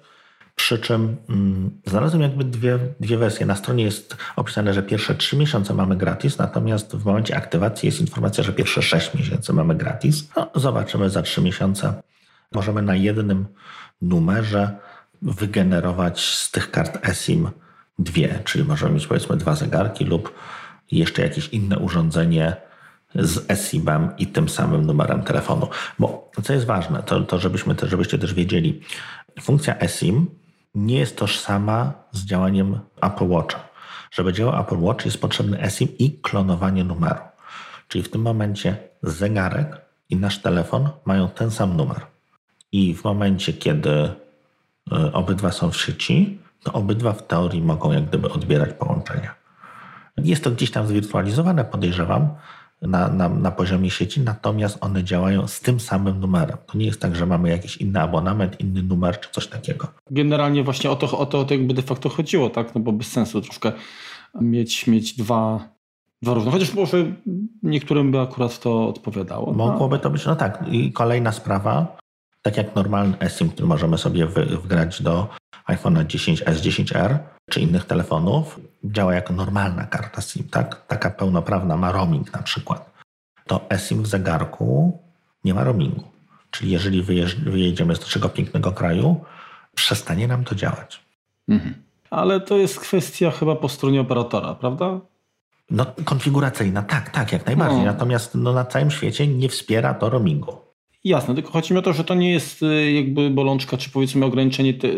Przy czym mm, znalazłem jakby dwie, dwie wersje. Na stronie jest opisane, że pierwsze 3 miesiące mamy gratis, natomiast w momencie aktywacji jest informacja, że pierwsze 6 miesięcy mamy gratis. No, zobaczymy za 3 miesiące. Możemy na jednym numerze wygenerować z tych kart eSIM dwie, czyli możemy mieć powiedzmy dwa zegarki lub jeszcze jakieś inne urządzenie z eSIM-em i tym samym numerem telefonu. Bo co jest ważne, to, to żebyśmy, żebyście też wiedzieli, funkcja eSIM nie jest tożsama z działaniem Apple Watcha. Żeby działał Apple Watch jest potrzebny eSIM i klonowanie numeru. Czyli w tym momencie zegarek i nasz telefon mają ten sam numer. I w momencie, kiedy e, obydwa są w sieci, to obydwa w teorii mogą jak gdyby odbierać połączenia. Jest to gdzieś tam zwirtualizowane, podejrzewam, na, na, na poziomie sieci, natomiast one działają z tym samym numerem. To nie jest tak, że mamy jakiś inny abonament, inny numer czy coś takiego. Generalnie właśnie o to, o to, o to jakby de facto chodziło, tak? No bo bez sensu troszkę mieć, mieć dwa, dwa różne. Chociaż może niektórym by akurat to odpowiadało. Mogłoby to być, no tak. I kolejna sprawa, tak jak normalny eSIM, który możemy sobie wgrać do iPhone'a 10s, 10R czy innych telefonów, działa jako normalna karta SIM, tak? Taka pełnoprawna ma roaming na przykład. To eSIM w zegarku nie ma roamingu. Czyli jeżeli wyjedziemy z naszego pięknego kraju, przestanie nam to działać. Mhm. Ale to jest kwestia chyba po stronie operatora, prawda? No, konfiguracyjna, tak, tak, jak najbardziej. No. Natomiast no, na całym świecie nie wspiera to roamingu. Jasne, tylko chodzi mi o to, że to nie jest y, jakby bolączka, czy powiedzmy ograniczenie te,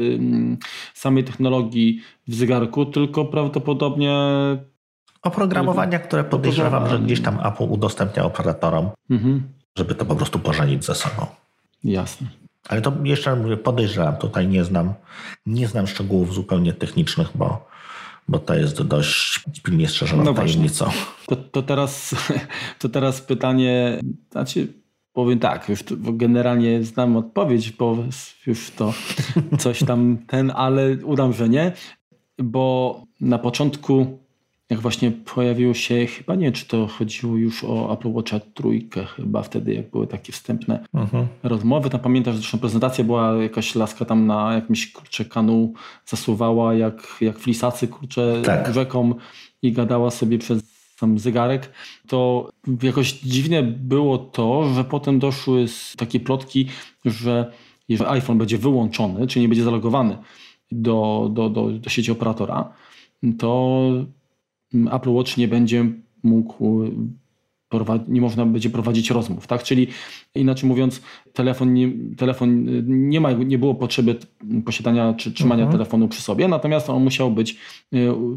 samej technologii w zegarku, tylko prawdopodobnie oprogramowania, które podejrzewam, że gdzieś tam Apple udostępnia operatorom, mhm. żeby to po prostu pożenić ze sobą. Jasne. Ale to jeszcze mówię, podejrzewam, tutaj nie znam, nie znam szczegółów zupełnie technicznych, bo, bo to jest dość pilnie strzeżoną no tajemnicą. To, to, teraz, to teraz pytanie, znaczy powiem tak, już generalnie znam odpowiedź, bo już to coś tam ten, ale udam, że nie, bo na początku jak właśnie pojawiło się, chyba nie, czy to chodziło już o Apple Watcha trójkę, chyba wtedy, jak były takie wstępne uh-huh. rozmowy. Tam pamiętam, że zresztą prezentacja była jakaś laska tam na jakimś kurczę kanu zasuwała, jak, jak flisacy kurczę tak. rzeką i gadała sobie przez sam zegarek, to jakoś dziwne było to, że potem doszły takie plotki, że jeżeli iPhone będzie wyłączony, czyli nie będzie zalogowany do, do, do, do sieci operatora, to Apple Watch nie będzie mógł nie można będzie prowadzić rozmów, tak? Czyli inaczej mówiąc, telefon nie, telefon nie, ma, nie było potrzeby posiadania czy trzymania mhm. telefonu przy sobie, natomiast on musiał być e,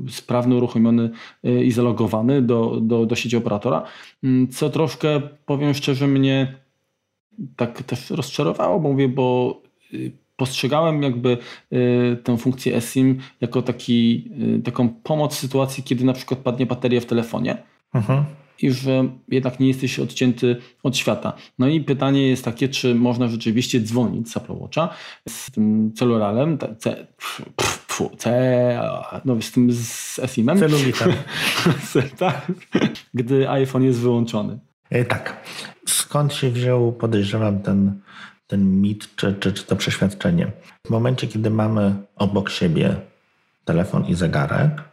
sprawny, uruchomiony e, i zalogowany do, do, do sieci operatora, mm, co troszkę, powiem szczerze, mnie tak też rozczarowało, bo mówię, bo e, postrzegałem jakby tę funkcję eSIM jako taki, taką pomoc w sytuacji, kiedy na przykład padnie bateria w telefonie. Mhm i że jednak nie jesteś odcięty od świata. No i pytanie jest takie, czy można rzeczywiście dzwonić z Apple Watcha z tym celularem, C, pfu, C, no z tym z SIM-em. Celulitem. tak, gdy iPhone jest wyłączony. E, tak. Skąd się wziął, podejrzewam, ten, ten mit czy, czy, czy to przeświadczenie? W momencie, kiedy mamy obok siebie telefon i zegarek,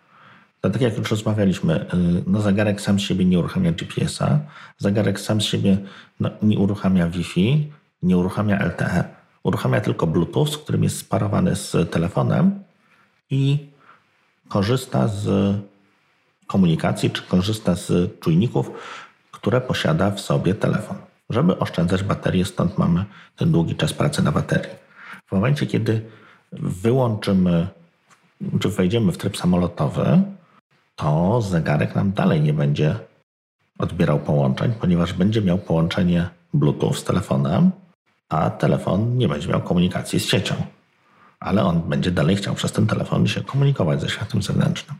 tak jak już rozmawialiśmy, y, no zegarek sam z siebie nie uruchamia GPS-a, zegarek sam z siebie no, nie uruchamia Wi-Fi, nie uruchamia LTE. Uruchamia tylko Bluetooth, którym jest sparowany z telefonem i korzysta z komunikacji, czy korzysta z czujników, które posiada w sobie telefon, żeby oszczędzać baterię, stąd mamy ten długi czas pracy na baterii. W momencie, kiedy wyłączymy, czy wejdziemy w tryb samolotowy, to zegarek nam dalej nie będzie odbierał połączeń, ponieważ będzie miał połączenie Bluetooth z telefonem, a telefon nie będzie miał komunikacji z siecią. Ale on będzie dalej chciał przez ten telefon się komunikować ze światem zewnętrznym.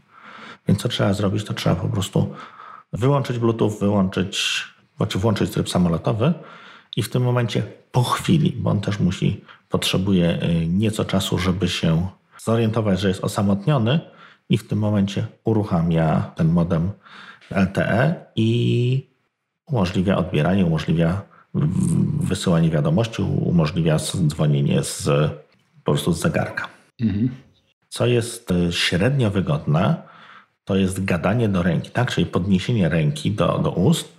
Więc co trzeba zrobić? To trzeba po prostu wyłączyć Bluetooth, wyłączyć, znaczy włączyć tryb samolotowy i w tym momencie po chwili, bo on też musi, potrzebuje y, nieco czasu, żeby się zorientować, że jest osamotniony i w tym momencie uruchamia ten modem LTE i umożliwia odbieranie, umożliwia wysyłanie wiadomości, umożliwia dzwonienie z, po prostu z zegarka. Mhm. Co jest y, średnio wygodne, to jest gadanie do ręki, tak? czyli podniesienie ręki do, do ust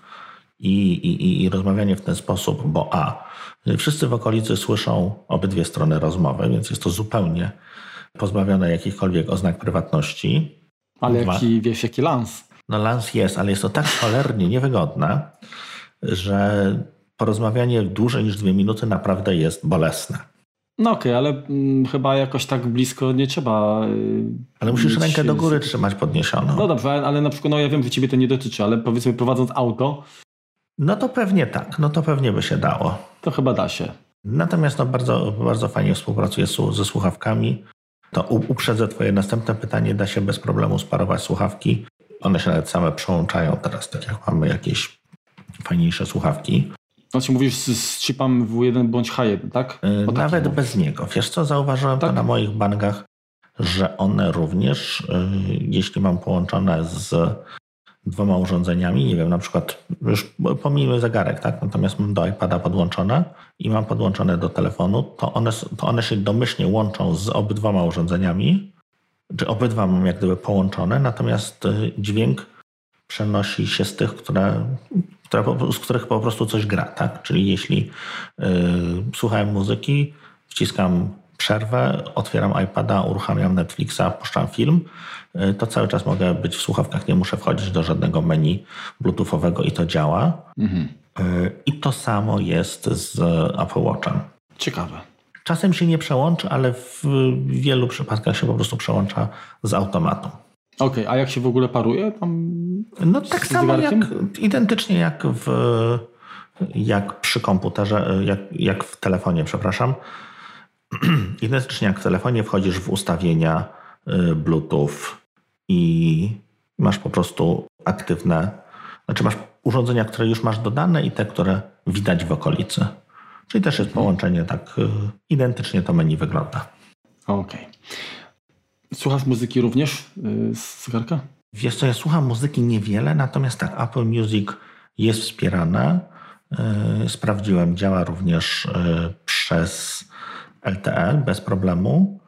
i, i, i rozmawianie w ten sposób, bo a, wszyscy w okolicy słyszą obydwie strony rozmowy, więc jest to zupełnie pozbawione jakichkolwiek oznak prywatności. Ale jaki, wiesz, jaki lans? No lans jest, ale jest to tak cholernie niewygodne, że porozmawianie dłużej niż dwie minuty naprawdę jest bolesne. No okej, okay, ale mm, chyba jakoś tak blisko nie trzeba. Yy, ale musisz rękę do góry trzymać podniesioną. No dobrze, ale, ale na przykład, no ja wiem, że ciebie to nie dotyczy, ale powiedzmy prowadząc auto. No to pewnie tak, no to pewnie by się dało. To chyba da się. Natomiast no, bardzo, bardzo fajnie współpracuję ze słuchawkami. To uprzedzę Twoje następne pytanie. Da się bez problemu sparować słuchawki. One się nawet same przełączają teraz, tak jak mamy jakieś fajniejsze słuchawki. Znaczy mówisz z, z chipem W1 bądź H1, tak? Yy, nawet bez niego. Wiesz co, zauważyłem tak? to na moich bangach, że one również, yy, jeśli mam połączone z dwoma urządzeniami, nie wiem, na przykład już pomijmy zegarek, tak? Natomiast mam do iPada podłączone i mam podłączone do telefonu, to one, to one się domyślnie łączą z obydwoma urządzeniami, czy obydwa mam jak gdyby połączone, natomiast y, dźwięk przenosi się z tych, które, które, z których po prostu coś gra, tak? Czyli jeśli yy, słuchałem muzyki, wciskam przerwę, otwieram iPada, uruchamiam Netflixa, puszczam film, to cały czas mogę być w słuchawkach, nie muszę wchodzić do żadnego menu bluetoothowego i to działa. Mhm. Yy, I to samo jest z Apple Watchem. Ciekawe. Czasem się nie przełączy, ale w wielu przypadkach się po prostu przełącza z automatu. Okej, okay, a jak się w ogóle paruje tam? No tak samo jak, identycznie jak w jak przy komputerze, jak, jak w telefonie, przepraszam. identycznie jak w telefonie wchodzisz w ustawienia Bluetooth i masz po prostu aktywne, znaczy masz urządzenia, które już masz dodane i te, które widać w okolicy. Czyli też jest mhm. połączenie tak y, identycznie to menu wygląda. Okej. Okay. Słuchasz muzyki również y, z zegarka? Wiesz co, ja słucham muzyki niewiele, natomiast tak, Apple Music jest wspierane. Y, sprawdziłem, działa również przez LTE bez problemu.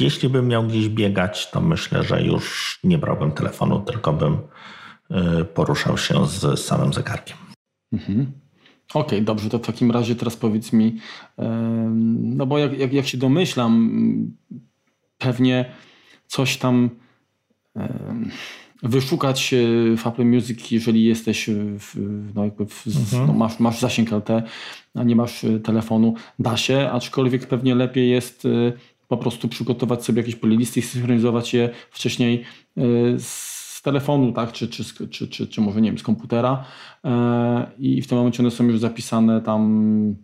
Jeśli bym miał gdzieś biegać, to myślę, że już nie brałbym telefonu, tylko bym poruszał się z samym zegarkiem. Mhm. Okej, okay, dobrze, to w takim razie teraz powiedz mi, no bo jak, jak, jak się domyślam, pewnie coś tam wyszukać w Apple Music, jeżeli jesteś w, no jakby w, mhm. no masz, masz zasięg LTE, a nie masz e, telefonu, da się, aczkolwiek pewnie lepiej jest e, po prostu przygotować sobie jakieś playlisty i synchronizować je wcześniej e, z telefonu, tak, czy, czy, czy, czy, czy może nie wiem, z komputera i w tym momencie one są już zapisane tam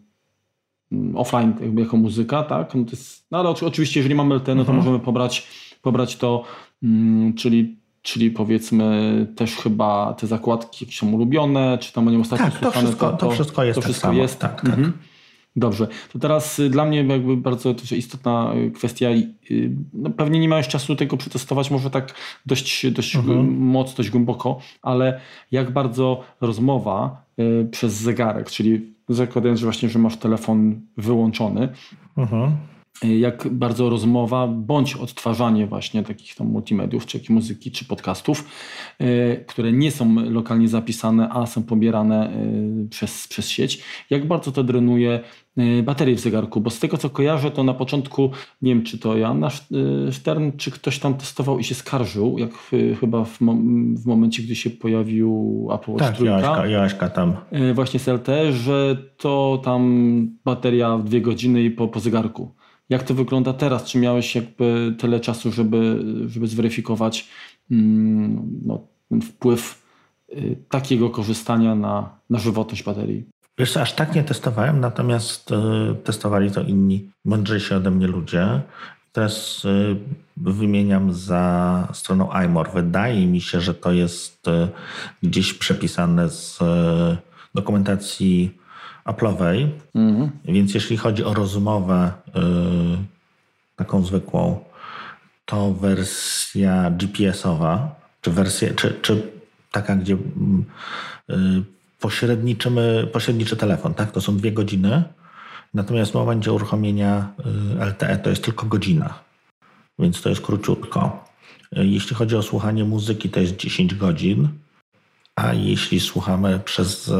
Mm, offline jakby jako muzyka, tak? No, jest, no ale oczywiście, jeżeli mamy LTE, no to mhm. możemy pobrać, pobrać to, mm, czyli, czyli powiedzmy też chyba te zakładki jakieś są ulubione, czy tam nie ostatnio tak, to wszystko, to, to, wszystko jest to tak wszystko tak jest. Tak, tak. Mhm. Dobrze. To teraz y, dla mnie jakby bardzo istotna y, kwestia. Y, no pewnie nie miałeś czasu tego przetestować, może tak dość, dość mhm. mocno, dość głęboko, ale jak bardzo rozmowa przez zegarek, czyli zakładając, że właśnie, że masz telefon wyłączony, mhm. jak bardzo rozmowa bądź odtwarzanie właśnie takich tam multimediów, czy muzyki, czy podcastów, które nie są lokalnie zapisane, a są pobierane przez, przez sieć, jak bardzo to drenuje e, baterię w zegarku, bo z tego co kojarzę, to na początku, nie wiem czy to Joanna Stern, czy ktoś tam testował i się skarżył, jak chyba w, w momencie, gdy się pojawił Apple Watch tak, 3. Joaśka, Joaśka tam. Właśnie z LTE, że to tam bateria w dwie godziny i po, po zegarku. Jak to wygląda teraz? Czy miałeś jakby tyle czasu, żeby, żeby zweryfikować mm, no, wpływ y, takiego korzystania na, na żywotność baterii? Wiesz, aż tak nie testowałem, natomiast y, testowali to inni mądrzejsi ode mnie ludzie. Teraz y, wymieniam za stroną iMore. Wydaje mi się, że to jest gdzieś przepisane z dokumentacji Apple'owej. Mhm. Więc jeśli chodzi o rozmowę taką zwykłą, to wersja GPS-owa, czy wersja, czy, czy taka, gdzie yy, pośredniczymy, pośredniczy telefon, tak? To są dwie godziny. Natomiast w momencie uruchomienia yy, LTE to jest tylko godzina, więc to jest króciutko. Yy, jeśli chodzi o słuchanie muzyki, to jest 10 godzin, a jeśli słuchamy przez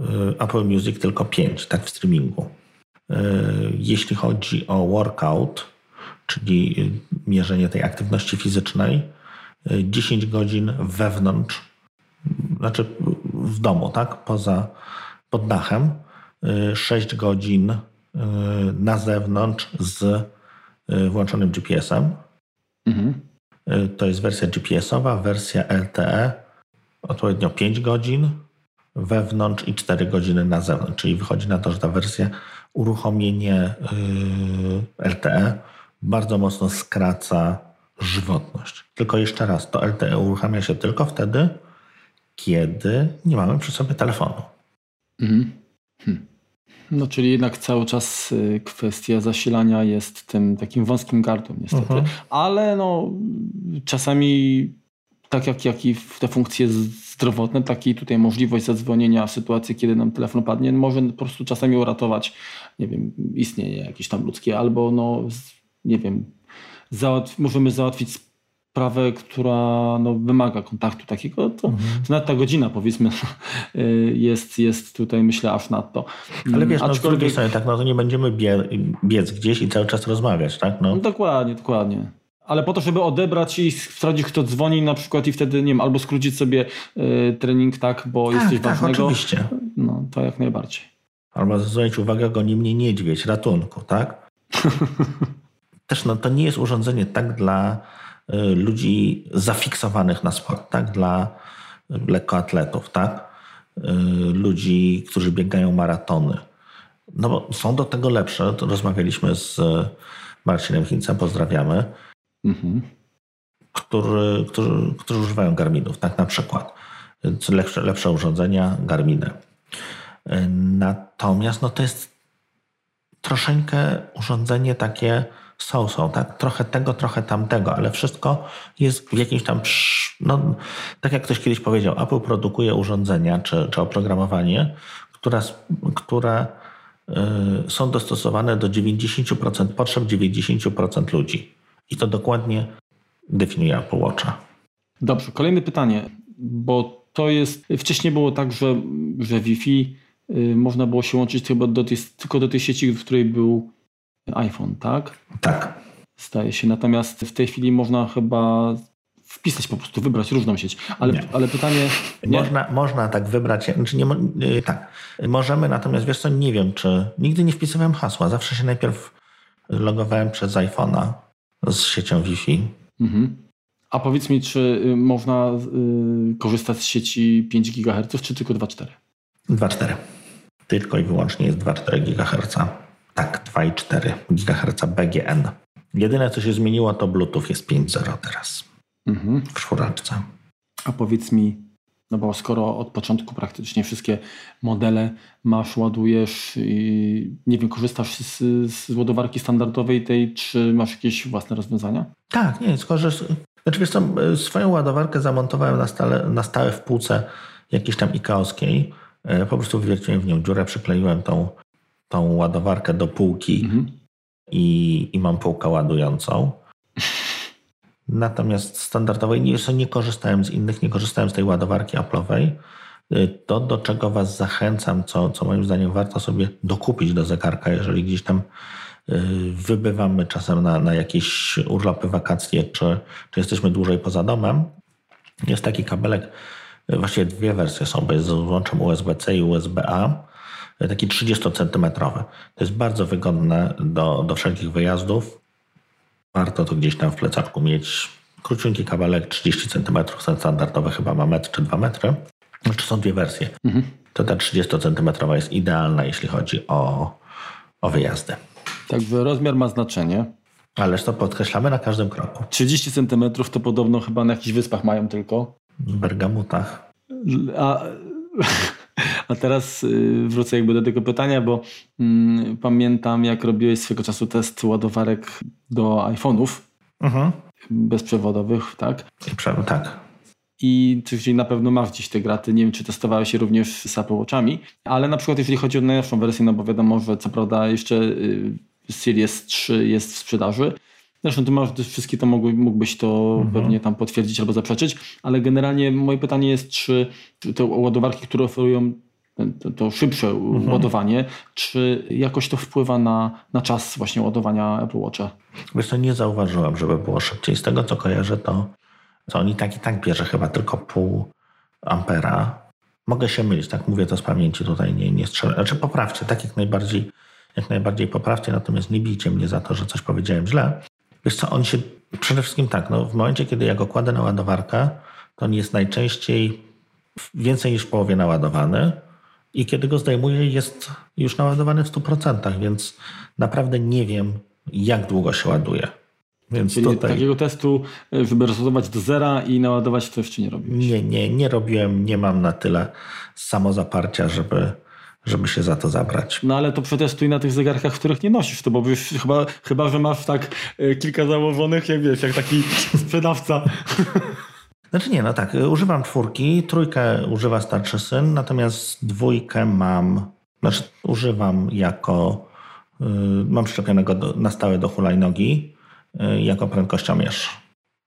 Y, Apple Music tylko 5, tak w streamingu. Y, jeśli chodzi o workout, czyli mierzenie tej aktywności fizycznej, 10 y, godzin wewnątrz, znaczy w domu, tak, poza, pod dachem, 6 godzin na zewnątrz z włączonym GPS-em. Mhm. To jest wersja GPS-owa, wersja LTE odpowiednio 5 godzin, wewnątrz i 4 godziny na zewnątrz. Czyli wychodzi na to, że ta wersja uruchomienie LTE bardzo mocno skraca żywotność. Tylko jeszcze raz, to LTE uruchamia się tylko wtedy, kiedy nie mamy przy sobie telefonu. Mhm. Hm. No, czyli jednak cały czas y, kwestia zasilania jest tym takim wąskim gardłem niestety. Mhm. Ale no, czasami tak jak, jak i w te funkcje zdrowotne, tak i tutaj możliwość zadzwonienia w sytuacji, kiedy nam telefon padnie, może po prostu czasami uratować, nie wiem, istnienie jakieś tam ludzkie, albo no, nie wiem, załatw możemy załatwić sprawę, która no, wymaga kontaktu takiego, to, mhm. to nawet ta godzina powiedzmy jest, jest tutaj myślę aż nadto. Ale wiesz, no, z drugiej strony tak, no to nie będziemy bie biec gdzieś i cały czas rozmawiać, tak? No. no dokładnie, dokładnie ale po to, żeby odebrać i sprawdzić, kto dzwoni na przykład i wtedy, nie wiem, albo skrócić sobie y, trening tak, bo tak, jesteś tak, ważnego. oczywiście. No, to jak najbardziej. Albo zwrócić uwagę, goni mnie niedźwiedź, ratunku, tak? Też no, to nie jest urządzenie tak dla y, ludzi zafiksowanych na sport, tak? Dla lekkoatletów, tak? Y, ludzi, którzy biegają maratony. No bo są do tego lepsze. To rozmawialiśmy z Marcinem Chincem, pozdrawiamy mhm. który, którzy, którzy używają Garminów, tak na przykład. Lepsze, lepsze urządzenia, Garminy. Natomiast no to jest troszeczkę urządzenie takie są, są, tak? Trochę tego, trochę tamtego, ale wszystko jest w jakimś tam, no, tak jak ktoś kiedyś powiedział, Apple produkuje urządzenia czy, czy oprogramowanie, które, które y, są dostosowane do 90% potrzeb 90% ludzi. I to dokładnie definiuje Apple Watcha. Dobrze, kolejne pytanie, bo to jest, wcześniej było tak, że, że Wi-Fi y, można było się łączyć tylko do, tej, tylko do tej sieci, w której był iPhone, tak? Tak. Staje się. Natomiast w tej chwili można chyba wpisać po prostu, wybrać różną sieć. Ale, ale pytanie... Można, można tak wybrać, znaczy nie, y, tak, możemy, natomiast wiesz co, nie wiem, czy nigdy nie wpisywałem hasła. Zawsze się najpierw logowałem przez iPhone'a z siecią Wi-Fi. Mhm. A powiedz mi, czy y, można y, korzystać z sieci 5 GHz, czy tylko 2,4? 2,4. Tylko i wyłącznie jest 2,4 GHz. Tak, 2,4 GHz BGN. Jedyne, co się zmieniło, to Bluetooth jest 5.0 teraz. Mhm. W czwóreczce. A powiedz mi, no bo skoro od początku praktycznie wszystkie modele masz, ładujesz i nie wiem, korzystasz z, z ładowarki standardowej tej, czy masz jakieś własne rozwiązania? Tak, nie, skorzystam. Znaczy wiesz co, swoją ładowarkę zamontowałem na stale, na stałe w półce jakiejś tam ikaowskiej. E, po prostu wywierciłem w nią dziurę, przykleiłem tą, tą ładowarkę do półki mhm. i, i mam półkę ładującą. Natomiast standardowej nie, nie korzystałem z innych, nie korzystałem z tej ładowarki Apple'owej. To, do czego Was zachęcam, co, co moim zdaniem warto sobie dokupić do zegarka, jeżeli gdzieś tam y, wybywamy czasem na, na jakieś urlopy, wakacje, czy, czy jesteśmy dłużej poza domem, jest taki kabelek, y, właściwie dwie wersje są, bo jest z łączem USB-C i USB-A, taki 30 cm. To jest bardzo wygodne do, do wszelkich wyjazdów. Warto to gdzieś tam w plecaczku mieć. Króciutki kabelek, 30 cm, standardowy chyba ma metr czy 2 metry. Znaczy są dwie wersje. Mhm. To ta 30 cm jest idealna, jeśli chodzi o, o wyjazdy. Także rozmiar ma znaczenie. Ależ to podkreślamy na każdym kroku. 30 cm to podobno chyba na jakichś wyspach mają tylko. W Bergamutach. A, a teraz y, wrócę jakby do tego pytania, bo mm, pamiętam jak robiłeś swego czasu test ładowarek do iPhone'ów mhm. bezprzewodowych, tak? tak i czyli na pewno masz gdzieś te graty. Nie wiem, czy testowałeś się również z Apple Watchami, ale na przykład jeżeli chodzi o najnowszą wersję, no bo wiadomo, że co prawda jeszcze y, Series 3 jest w sprzedaży. Zresztą ty masz wszystkie to mógłbyś to mhm. pewnie tam potwierdzić albo zaprzeczyć, ale generalnie moje pytanie jest, czy te ładowarki, które oferują to, szybsze mhm. ładowanie, czy jakoś to wpływa na, na czas właśnie ładowania Apple Watcha? Wiesz to nie zauważyłem, żeby było szybciej. Z tego co kojarzę, to to on i tak i tak bierze chyba tylko pół ampera. Mogę się mylić, tak mówię to z pamięci tutaj, nie, nie strzelę. Znaczy poprawcie, tak jak najbardziej, jak najbardziej poprawcie, natomiast nie bijcie mnie za to, że coś powiedziałem źle. Wiesz co, on się przede wszystkim tak, no w momencie, kiedy ja go kładę na ładowarkę, to on jest najczęściej więcej niż w połowie naładowany i kiedy go zdejmuję jest już naładowany w 100%, więc naprawdę nie wiem, jak długo się ładuje. Więc Czyli tutaj... takiego testu, e, żeby resetować do zera i naładować to jeszcze nie robiłeś? Nie, nie, nie robiłem, nie mam na tyle samozaparcia, żeby, żeby się za to zabrać. No ale to przetestuj na tych zegarkach, w których nie nosisz to, bo już chyba, chyba że masz tak e, kilka założonych, jak wiesz, jak taki sprzedawca. Znaczy nie, no tak, używam czwórki, trójkę używa starszy syn, natomiast dwójkę mam, znaczy używam jako, mam szczepionego do, na stałe do hulajnogi, Y, jako prędkościomierz,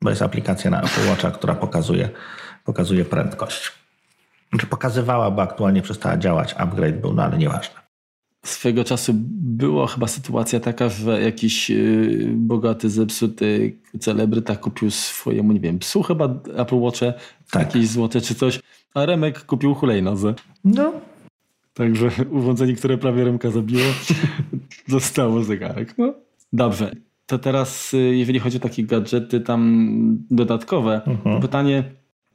bo jest aplikacja na Apple Watcha, która pokazuje, pokazuje prędkość. Znaczy pokazywała, bo aktualnie przestała działać, upgrade był, no ale nieważne. Swego czasu była chyba sytuacja taka, że jakiś y, bogaty, zepsuty celebryta kupił swojemu, nie wiem, psu chyba Apple Watche, tak. jakieś złote czy coś, a Remek kupił hulejnozę. No. Także urządzenie, które prawie Remka zabiło, dostało zegarek. No, dobrze. To teraz, y, jeżeli chodzi o takie gadżety tam dodatkowe, mhm. pytanie,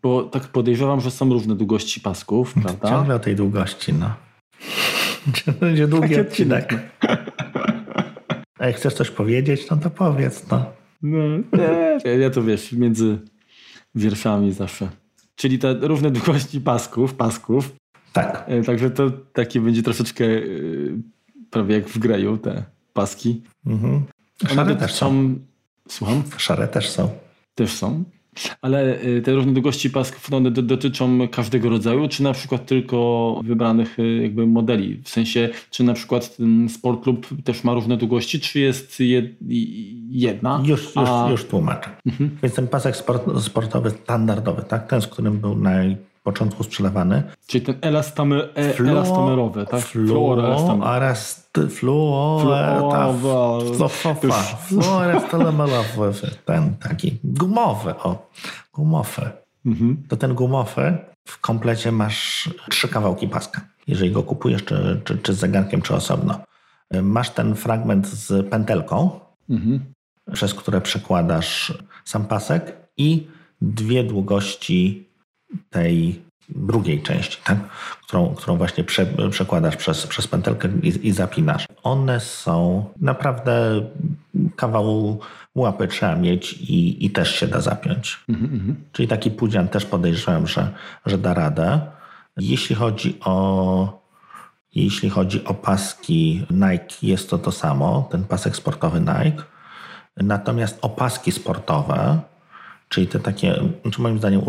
bo tak podejrzewam, że są różne długości pasków, prawda? Ciągle o tej długości, no. Będzie długi Taki odcinek. A jak chcesz coś powiedzieć, no to powiedz, no. No, nie, ja to wiesz, między wierszami zawsze. Czyli te różne długości pasków, pasków. Tak. E, także to takie będzie troszeczkę e, prawie jak w greju te paski. Mhm. Szare też są. Słucham? Szare też są. Też są. Ale y, te różne długości pasków one dotyczą każdego rodzaju, czy na przykład tylko wybranych y, jakby modeli? W sensie, czy na przykład ten Sport Club też ma różne długości, czy jest jedna? Już, już, a... już tłumaczę. Mhm. Więc ten pasek sport, sportowy standardowy, tak? ten, z którym był naj, początku sprzedawany. Czyli ten elastomer, e, Flo, elastomerowy, tak? Fluorelastomerowy. Ten taki gumowy, o, gumowy. Mhm. To ten gumowy w komplecie masz trzy kawałki paska, jeżeli go kupujesz, czy, czy, czy z zegarkiem, czy osobno. Masz ten fragment z pętelką, mhm. przez które przekładasz sam pasek i dwie długości tej drugiej części, tak? którą, którą właśnie prze, przekładasz przez, przez pętelkę i, i, zapinasz. One są naprawdę kawał łapy trzeba mieć i, i też się da zapiąć. Mm-hmm. Czyli taki pudzian też podejrzewam, że, że da radę. Jeśli chodzi o jeśli chodzi o paski Nike, jest to to samo, ten pasek sportowy Nike. Natomiast opaski sportowe czyli te takie, znaczy moim zdaniem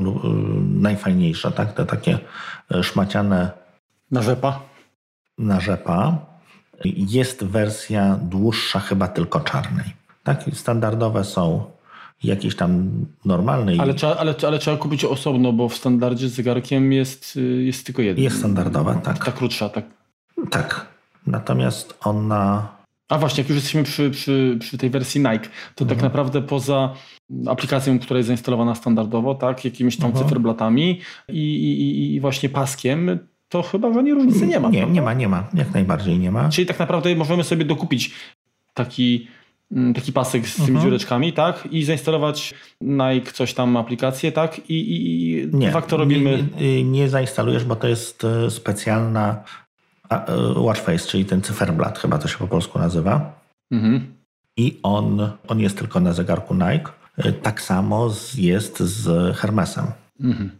najfajniejsze, tak? te takie e, szmaciane na rzepa. Na rzepa Jest wersja dłuższa, chyba tylko czarnej. Tak, standardowe są jakieś tam normalne. Ale trzeba, ale, ale trzeba kupić osobno, bo w standardzie z zegarkiem jest, y, jest tylko jeden. Jest standardowa, tak. Ta krótsza, tak. Tak. Natomiast ona. A właśnie, jak już jesteśmy przy, przy, przy tej wersji Nike, to tak mhm. tak naprawdę poza aplikacją, która jest zainstalowana standardowo, tak, jakimiś tam mhm. cyferblatami i, i, i właśnie paskiem, to chyba żadnej różnicy nie ma. Nie, prawda? nie ma, nie ma. Jak najbardziej nie ma. Czyli tak naprawdę możemy sobie dokupić taki Mm, taki pasek z tymi mhm. dziureczkami, tak? I zainstalować Nike coś tam aplikację, tak? I, i, i nie, de facto robimy... Nie, nie, zainstalujesz, bo to jest e, specjalna e, watchface, czyli ten cyferblat, chyba to się po polsku nazywa. Mhm. I on, on jest tylko na zegarku Nike. E, tak samo jest z Hermesem. Mhm.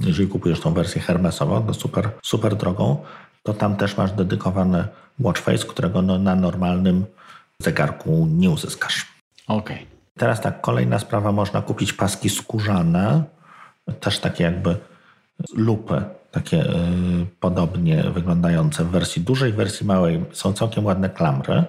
Jeżeli kupujesz tą wersję Hermesową, to super, super drogą, to tam też masz dedykowany watchface, którego no, na normalnym zegarku nie uzyskasz. Okej. Okay. Teraz tak, kolejna sprawa, można kupić paski skórzane, też takie jakby lupy, takie y, podobnie wyglądające w wersji dużej, w wersji małej. Są całkiem ładne klamry,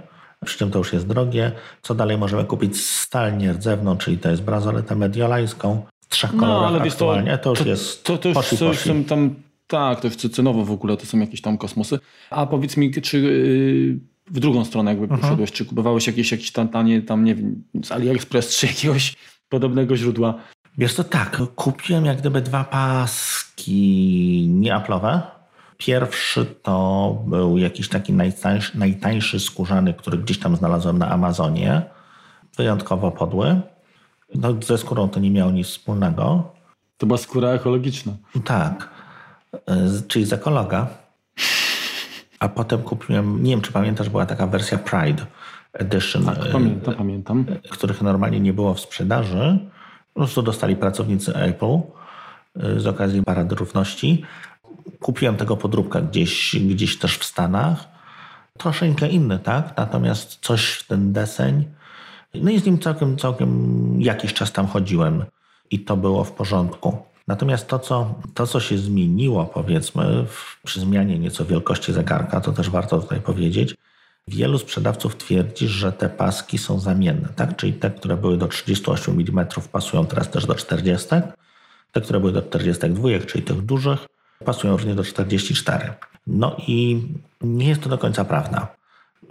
przy czym to już jest drogie. Co dalej możemy kupić? Stal nierdzewną, czyli to jest brazoletę mediolańską w trzech no, kolorach ale aktualnie. To, to już to, jest to, to już poszli, coś poszli. tam, tak, to już cenowo w ogóle, to są jakieś tam kosmosy. A powiedz mi, czy... Yy w drugą stronę jakby mhm. poszedłeś, czy kupowałeś jakieś, jakieś tam tanie, tam nie wiem, z AliExpress, czy jakiegoś podobnego źródła? Wiesz to tak, kupiłem jak gdyby dwa paski nieaplowe. Pierwszy to był jakiś taki najtańszy, najtańszy skórzany, który gdzieś tam znalazłem na Amazonie. Wyjątkowo podły. No, ze skórą to nie miało nic wspólnego. To była skóra ekologiczna. Tak, czyli z ekologa. A potem kupiłem, nie wiem czy pamiętasz, była taka wersja Pride Edition. Tak, pamiętam, pamiętam. Których normalnie nie było w sprzedaży. Po prostu dostali pracownicy Apple y, z okazji Parady Równości. Kupiłem tego podróbkę gdzieś, gdzieś też w Stanach. Troszeczkę inny, tak? Natomiast coś w ten deseń. No i z nim całkiem, całkiem jakiś czas tam chodziłem i to było w porządku. Natomiast to co, to, co się zmieniło, powiedzmy, w, przy zmianie nieco wielkości zegarka, to też warto tutaj powiedzieć, wielu sprzedawców twierdzi, że te paski są zamienne, tak? Czyli te, które były do 38 mm, pasują teraz też do 40. Te, które były do 42, czyli tych dużych, pasują również do 44. No i nie jest to do końca prawda.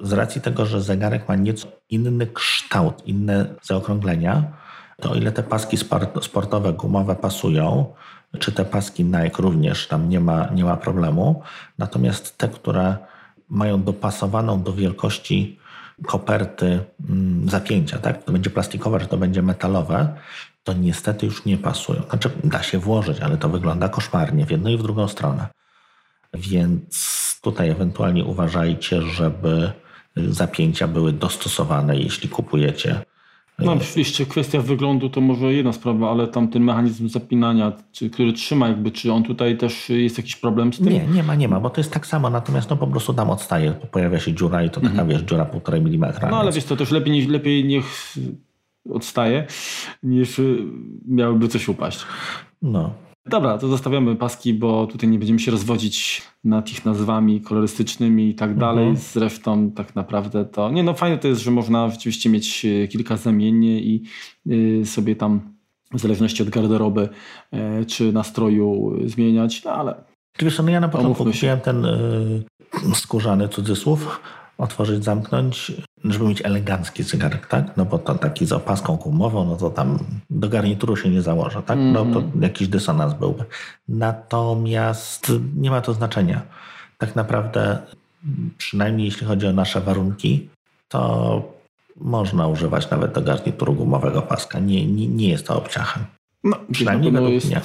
Z racji tego, że zegarek ma nieco inny kształt, inne zaokrąglenia, to o ile te paski sportowe, gumowe pasują, czy te paski Nike również tam nie ma, nie ma problemu. Natomiast te, które mają dopasowaną do wielkości koperty mm, zapięcia, tak? To będzie plastikowe, czy to będzie metalowe, to niestety już nie pasują. Znaczy, da się włożyć, ale to wygląda koszmarnie w jedną i w drugą stronę. Więc tutaj ewentualnie uważajcie, żeby zapięcia były dostosowane, jeśli kupujecie no, oczywiście kwestia wyglądu to może jedna sprawa, ale tam ten mechanizm zapinania, czy, który trzyma jakby, czy on tutaj też jest jakiś problem z tym? Nie, nie ma, nie ma, bo to jest tak samo, natomiast no po prostu tam odstaje, pojawia się dziura i to taka, mhm. wiesz, dziura półtorej milimetra. No ale więc... wiesz, to też lepiej, lepiej niech odstaje, niż miałyby coś upaść. No. Dobra, to zostawiamy paski, bo tutaj nie będziemy się rozwodzić nad ich nazwami kolorystycznymi i tak dalej. Mhm. Zresztą tak naprawdę to... Nie no, fajne to jest, że można rzeczywiście mieć e, kilka zamiennie i e, sobie tam w zależności od garderoby e, czy nastroju zmieniać, no ale... Wiesz, no ja na początku kupiłem ten skórzany cudzysłów, otworzyć, zamknąć, żeby mieć elegancki zegarek, tak? No bo to taki z opaską gumową, no to tam do garnituru się nie założę, tak? No to mhm. jakiś dysonans byłby. Natomiast nie ma to znaczenia. Tak naprawdę, przynajmniej jeśli chodzi o nasze warunki, to można używać nawet do garnituru gumowego paska. Nie, nie, nie jest to obciachem. No, przynajmniej według jest, mnie.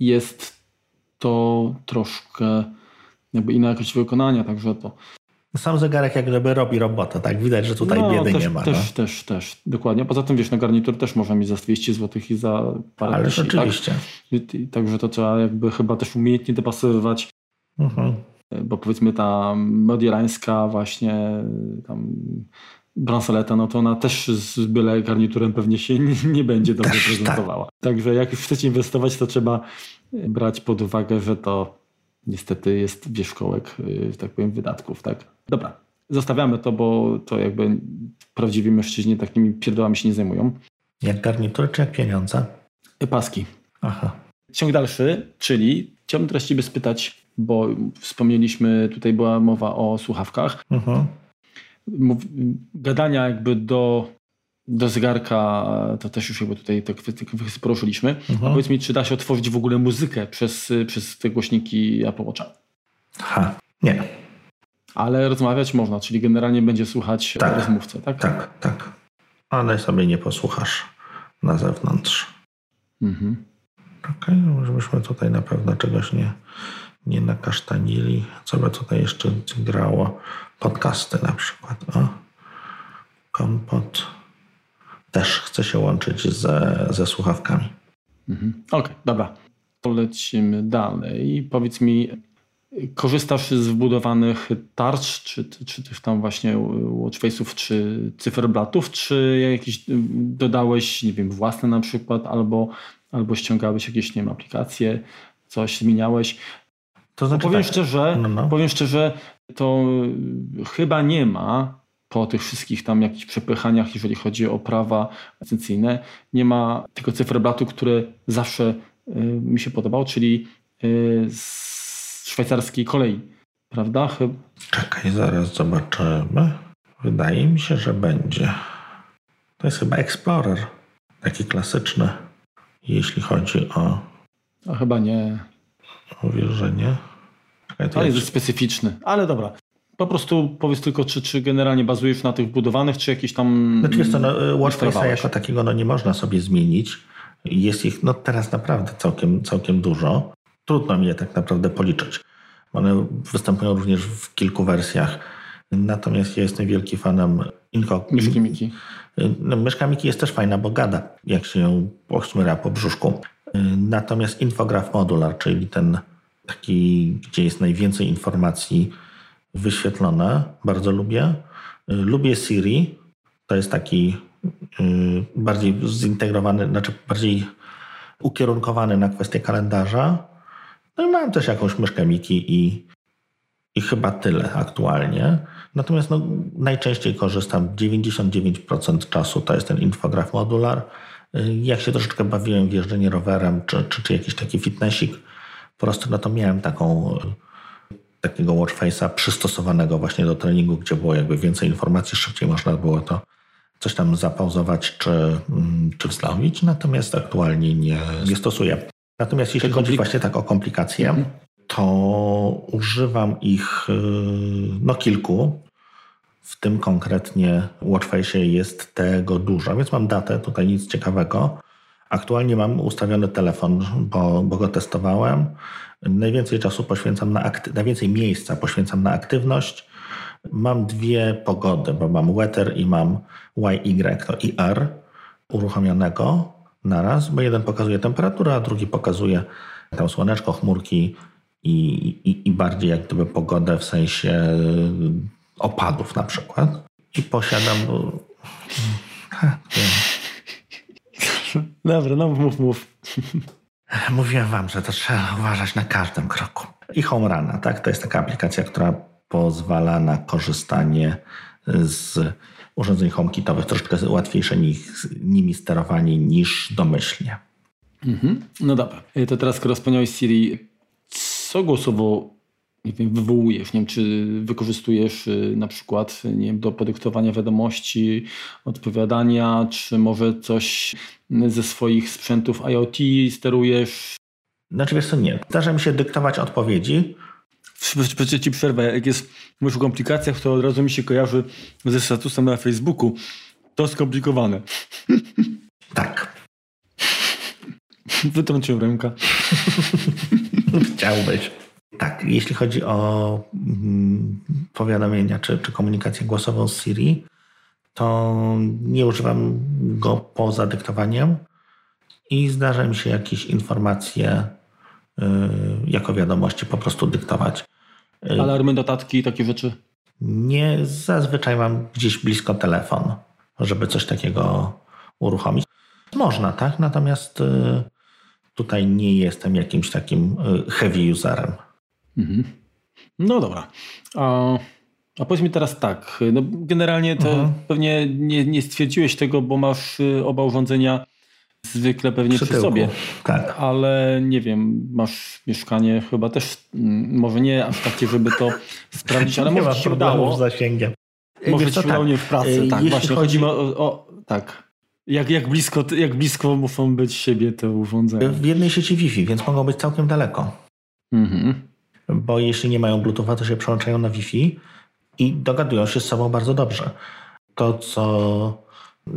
Jest to troszkę jakby inna jakość wykonania, także to sam zegarek jak gdyby robi robotę, tak? Widać, że tutaj no, biedy też, nie ma. Też, no. też, też, dokładnie. Poza tym, wiesz, na garnitur też można mieć za 200 zł i za parę Ale tysięcy, oczywiście. Tak? Także to trzeba jakby chyba też umiejętnie dopasowywać. Mhm. Bo powiedzmy ta modiolańska właśnie tam bransoleta, no to ona też z byle garniturem pewnie się nie, nie będzie dobrze też, tak. prezentowała. Tak. Także jak już chcecie inwestować, to trzeba brać pod uwagę, że to niestety jest wierzchołek, tak powiem, wydatków, tak? Dobra. zostawiamy to, bo to jakby prawdziwi mężczyźni takimi pierdołami się nie zajmują. Jak garnitury czy jak pieniądze? Paski. Aha. Ciąg dalszy, czyli chciałbym teraz Ciebie spytać, bo wspomnieliśmy, tutaj była mowa o słuchawkach. Mhm. Gadania jakby do, do zegarka, to też już jakby tutaj te kwestie poruszyliśmy. Mhm. Powiedz mi, czy da się otworzyć w ogóle muzykę przez, przez te głośniki Apple Watcha? Ha, nie. Ale rozmawiać można, czyli generalnie będzie słuchać Tak. rozmówcę, tak? Tak, tak. Ale sobie nie posłuchasz na zewnątrz. Mhm. Okej, no żebyśmy tutaj na pewno czegoś nie, nie nakasztanili. Co by tutaj jeszcze grało? Podcasty na przykład. O. Kompot też chce się łączyć ze, ze słuchawkami. Mhm. Okej, dobra. Polecimy dalej. Powiedz mi, korzystasz z wbudowanych tarcz, czy, czy tych tam właśnie watchface'ów, czy cyferblatów, czy jakieś dodałeś, nie wiem, własne na przykład, albo, albo ściągałeś jakieś, nie wiem, aplikacje, coś zmieniałeś. To znaczy powiem, tak, szczerze, No, no. powiem szczerze, to chyba nie ma po tych wszystkich tam jakichś przepychaniach, jeżeli chodzi o prawa licencyjne, nie ma tego cyferblatu, które zawsze y, mi się podobał, czyli y, z szwajcarskiej kolei, prawda? Chyba. Czekaj, zaraz zobaczymy. Wydaje mi się, że będzie. To jest chyba Explorer. Taki klasyczny. Jeśli chodzi o, A chyba nie. mówisz, że nie. Czekaj, to Ale jest, jest specyficzny. Ale dobra. Po prostu powiedz tylko, czy, czy generalnie bazujesz na tych budowanych, czy jakieś tam. Znaczy wiesz co, no, Watchface'a jako takiego no, nie można sobie zmienić. Jest ich no, teraz naprawdę całkiem, całkiem dużo. Trudno mi je tak naprawdę policzyć. One występują również w kilku wersjach. Natomiast ja jestem wielki fanem Inco. Myszki Miki. No, myszka Miki jest też fajna, bo gada, jak się ją pochmyra po brzuszku. Natomiast infograf modular, czyli ten taki, gdzie jest najwięcej informacji wyświetlone, bardzo lubię. Lubię Siri, to jest taki y, bardziej zintegrowany, znaczy bardziej ukierunkowany na kwestię kalendarza. No i mam też jakąś myszkę Miki i, i chyba tyle aktualnie. Natomiast no, najczęściej korzystam 99% czasu to jest ten infograf modular. Y, Jak się troszeczkę bawiłem w jeżdżenie rowerem czy, czy, czy jakiś taki fitnessik, po prostu no to miałem taką takiego watchface'a przystosowanego właśnie do treningu, gdzie było jakby więcej informacji, szybciej można było to coś tam zapauzować czy, mm, czy wznowić, natomiast aktualnie nie, nie stosuję. Natomiast jeśli chodzi właśnie tak o komplikacje, to używam ich y, no kilku. W tym konkretnie Watchface jest tego dużo, więc mam datę, tutaj nic ciekawego. Aktualnie mam ustawiony telefon, bo, bo go testowałem. Najwięcej czasu poświęcam na akty- najwięcej miejsca poświęcam na aktywność. Mam dwie pogody, bo mam weather i mam YY, to IR uruchomionego naraz, bo jeden pokazuje temperaturę, a drugi pokazuje tam słoneczko, chmurki i, i, i bardziej jak gdyby pogodę w sensie opadów na przykład. I posiadam... Ha. Dobra, no mów, mów. Mówiłem wam, że to trzeba uważać na każdym kroku. I Homerana, tak? To jest taka aplikacja, która pozwala na korzystanie z urządzeń HomeKitowych. Troszeczkę łatwiejsze nich, nimi sterowanie niż domyślnie. Mhm. No dobra. Y, To teraz, skoro wspomniałeś Siri, co głosowo nie wiem, wywołujesz? Nie wiem, czy wykorzystujesz y, na przykład nie wiem, do podyktowania wiadomości, odpowiadania, czy może coś ze swoich sprzętów IoT sterujesz? Znaczy wiesz co, nie. Zdarza mi się dyktować odpowiedzi. Przecież ci przerwę, jak jest mówisz o komplikacjach, to od razu mi się kojarzy ze statusem na Facebooku. To skomplikowane. Tak. Wytrąciłem rękę. Chciałbyś. Tak, jeśli chodzi o mm, powiadomienia czy, czy komunikację głosową z Siri, to nie używam go poza dyktowaniem i zdarza mi się jakieś informacje jako wiadomości po prostu dyktować. Y, Alarmy, notatki i takie rzeczy. Nie zazwyczaj mam gdzieś blisko telefon, żeby coś takiego uruchomić. Można, tak? Natomiast y, tutaj nie jestem jakimś takim y, heavy userem. Mhm. No dobra. A, A powiedz mi teraz tak, no generalnie to mhm. pewnie nie, nie stwierdziłeś tego, bo masz y, oba urządzenia zwykle pewnie przy, przy sobie. Tak. Ale nie wiem, masz mieszkanie chyba też, mm, może nie aż takie, żeby to sprawdzić, ale może ci się udało. z zasięgiem. Może Wiesz, ci udało tak. nie w pracy. Tak, Jeśli właśnie chodzi... o, o, tak. Jak, jak, blisko, jak blisko muszą być siebie te urządzenia? W jednej sieci Wi-Fi, więc mogą być całkiem daleko. Mhm. Bo jeśli nie mają Bluetootha, to się przełączają na Wi-Fi i dogadują się z sobą bardzo dobrze. To, co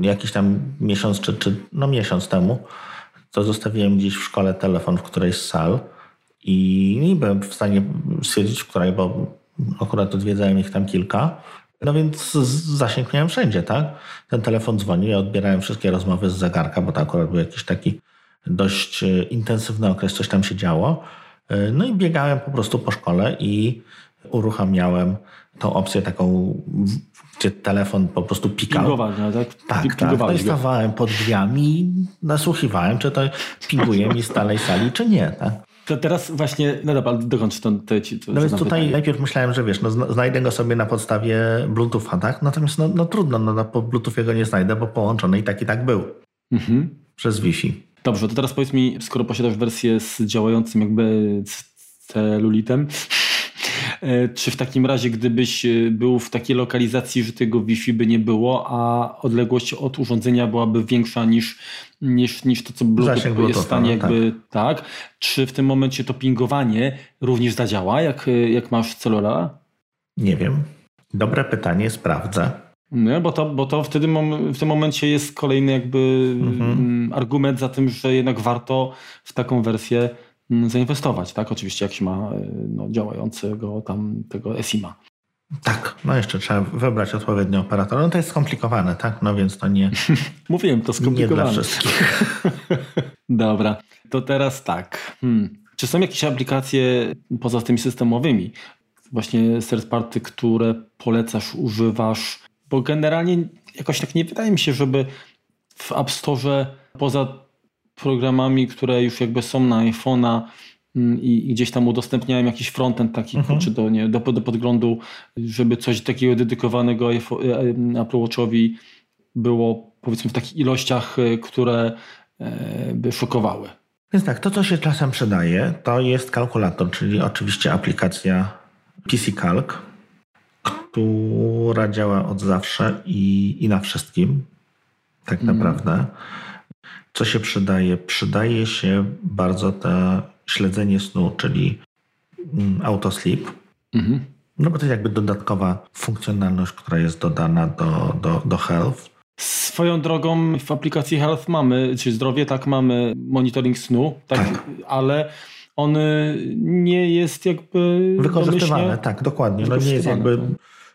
jakiś tam miesiąc, czy, czy no miesiąc temu, to zostawiłem gdzieś w szkole telefon w którejś z sal i nie byłem w stanie stwierdzić, w której, bo akurat odwiedzałem ich tam kilka. No więc zasięg miałem wszędzie, tak? Ten telefon dzwonił, ja odbierałem wszystkie rozmowy z zegarka, bo to akurat był jakiś taki dość e, intensywny okres, coś tam się działo. E, no i biegałem po prostu po szkole i uruchamiałem tą opcję taką, gdzie telefon po prostu pikał. Pingowania, tak? Tak, tak. No i stawałem pod drzwiami i nasłuchiwałem, czy to pinguje mi z dalej sali, czy nie, tak? To teraz właśnie, no dobra, dokończ to, to, to, No więc tutaj pytanie. najpierw myślałem, że wiesz, no znajdę go sobie na podstawie Bluetootha, tak? Natomiast no, no trudno, no, no po Bluetoothie go nie znajdę, bo połączony i tak i tak był. Mhm. Przez Wi-Fi. Dobrze, to teraz powiedz mi, skoro posiadasz wersję z działającym jakby celulitem, czy w takim razie, gdybyś e, był w takiej lokalizacji, że tego Wi-Fi by nie było, a odległość od urządzenia byłaby większa niż, niż, niż to, co Bluetooth jest w stanie jakby tak. tak. Czy w tym momencie to pingowanie również zadziała, jak, jak masz celulara? Nie wiem. Dobre pytanie, sprawdzę. Nie, bo to, bo to wtedy w tym momencie jest kolejny jakby mhm. Mm, argument za tym, że jednak warto w taką wersję zainwestować, tak? Oczywiście jak się ma e, no, działającego tam tego SIMA. Tak, no jeszcze trzeba wybrać odpowiedni operator. No to jest skomplikowane, tak? No więc to nie. Mówiłem, to skomplikowane. Nie dla wszystkich. Dobra, to teraz tak. Hmm. Czy są jakieś aplikacje poza tymi systemowymi, właśnie third party, które polecasz, używasz? Bo generalnie jakoś tak nie wydaje mi się, żeby w App Store poza programami, które już jakby są na iPhone'a, Mm, i, gdzieś tam udostępniałem jakiś frontend taki, mhm. czy do, nie, do, do podglądu, żeby coś takiego dedykowanego e, Apple Watchowi było powiedzmy w takich ilościach, e, które e, by szokowały. Więc tak, to co się czasem przydaje, to jest kalkulator, czyli oczywiście aplikacja PC Calc, która działa od zawsze i, i na wszystkim, tak mhm. naprawdę. Co się przydaje? Przydaje się bardzo ta śledzenie snu, czyli mm, autosleep. Mhm. No bo to jest jakby dodatkowa funkcjonalność, która jest dodana do, do, do Health. Swoją drogą w aplikacji Health mamy, czy zdrowie, tak, mamy monitoring snu, tak, tak. ale on nie jest jakby wykorzystywany, tak, dokładnie. No nie jest jakby tak.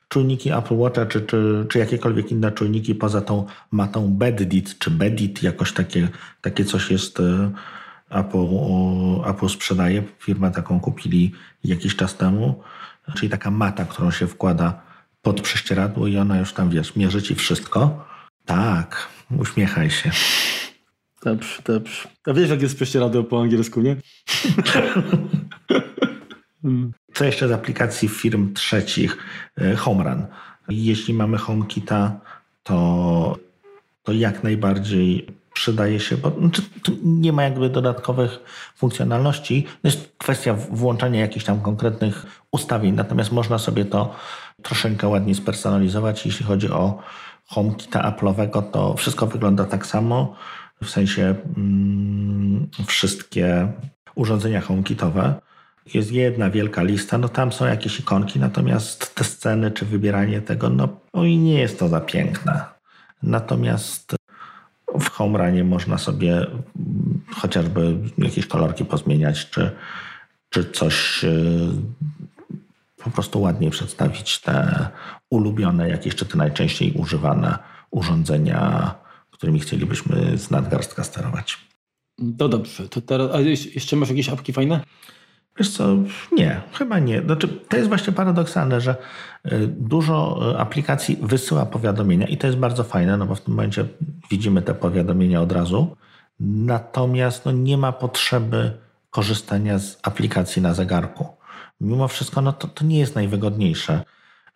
Czujniki Apple Watcha, czy, czy, czy jakiekolwiek inne czujniki poza tą matą Beddit, czy Bedit, jakoś takie, takie coś jest e, Apple, Apple sprzedaje. Firmę taką kupili jakiś czas temu, czyli taka mata, którą się wkłada pod prześcieradło i ona już tam, wiesz, mierzy ci wszystko. Tak, uśmiechaj się. Dobrze, dobrze. A wiesz, jak jest prześcieradło po angielsku, nie? Co jeszcze z aplikacji firm trzecich? E, HomeRun. Jeśli mamy HomeKita, to, to jak najbardziej przydaje się, bo znaczy, nie ma jakby dodatkowych funkcjonalności. To jest kwestia włączania jakichś tam konkretnych ustawień, natomiast można sobie to troszeczkę ładniej spersonalizować. Jeśli chodzi o HomeKita Apple'owego, to wszystko wygląda tak samo, w sensie mm, wszystkie urządzenia HomeKitowe. Jest jedna wielka lista, no tam są jakieś ikonki, natomiast te sceny czy wybieranie tego, no, no i nie jest to za piękne. Natomiast w Homeranie można sobie chociażby jakieś kolorki pozmieniać, czy, czy coś e, po prostu ładniej przedstawić te ulubione, jakieś czy te najczęściej używane urządzenia, którymi chcielibyśmy z nadgarstka sterować. To dobrze. To teraz, a jeszcze masz jakieś apki fajne? Wiesz co, nie, chyba nie. Znaczy, to jest właśnie paradoksalne, że y, dużo y, aplikacji wysyła powiadomienia i to jest bardzo fajne, no bo w tym momencie widzimy te powiadomienia od razu. Natomiast no, nie ma potrzeby korzystania z aplikacji na zegarku. Mimo wszystko no, to, to nie jest najwygodniejsze.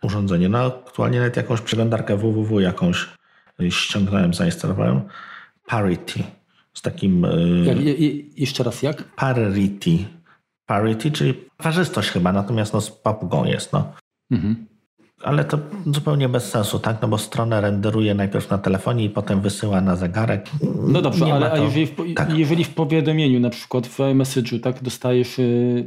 urządzenie. No aktualnie nawet jakąś przeglądarkę www jakąś ściągnąłem, zainstalowałem. Parity. Z takim... Y, jak, jeszcze raz jak? Parity. Parity, czyli parzystość chyba, natomiast no z papugą jest. No. Mhm. Ale to zupełnie bez sensu, tak? No bo stronę renderuje najpierw na telefonie i potem wysyła na zegarek. No dobrze, Nie ale to... jeżeli, w, tak. jeżeli w powiadomieniu, na przykład w iMessage'u, tak, dostajesz yy,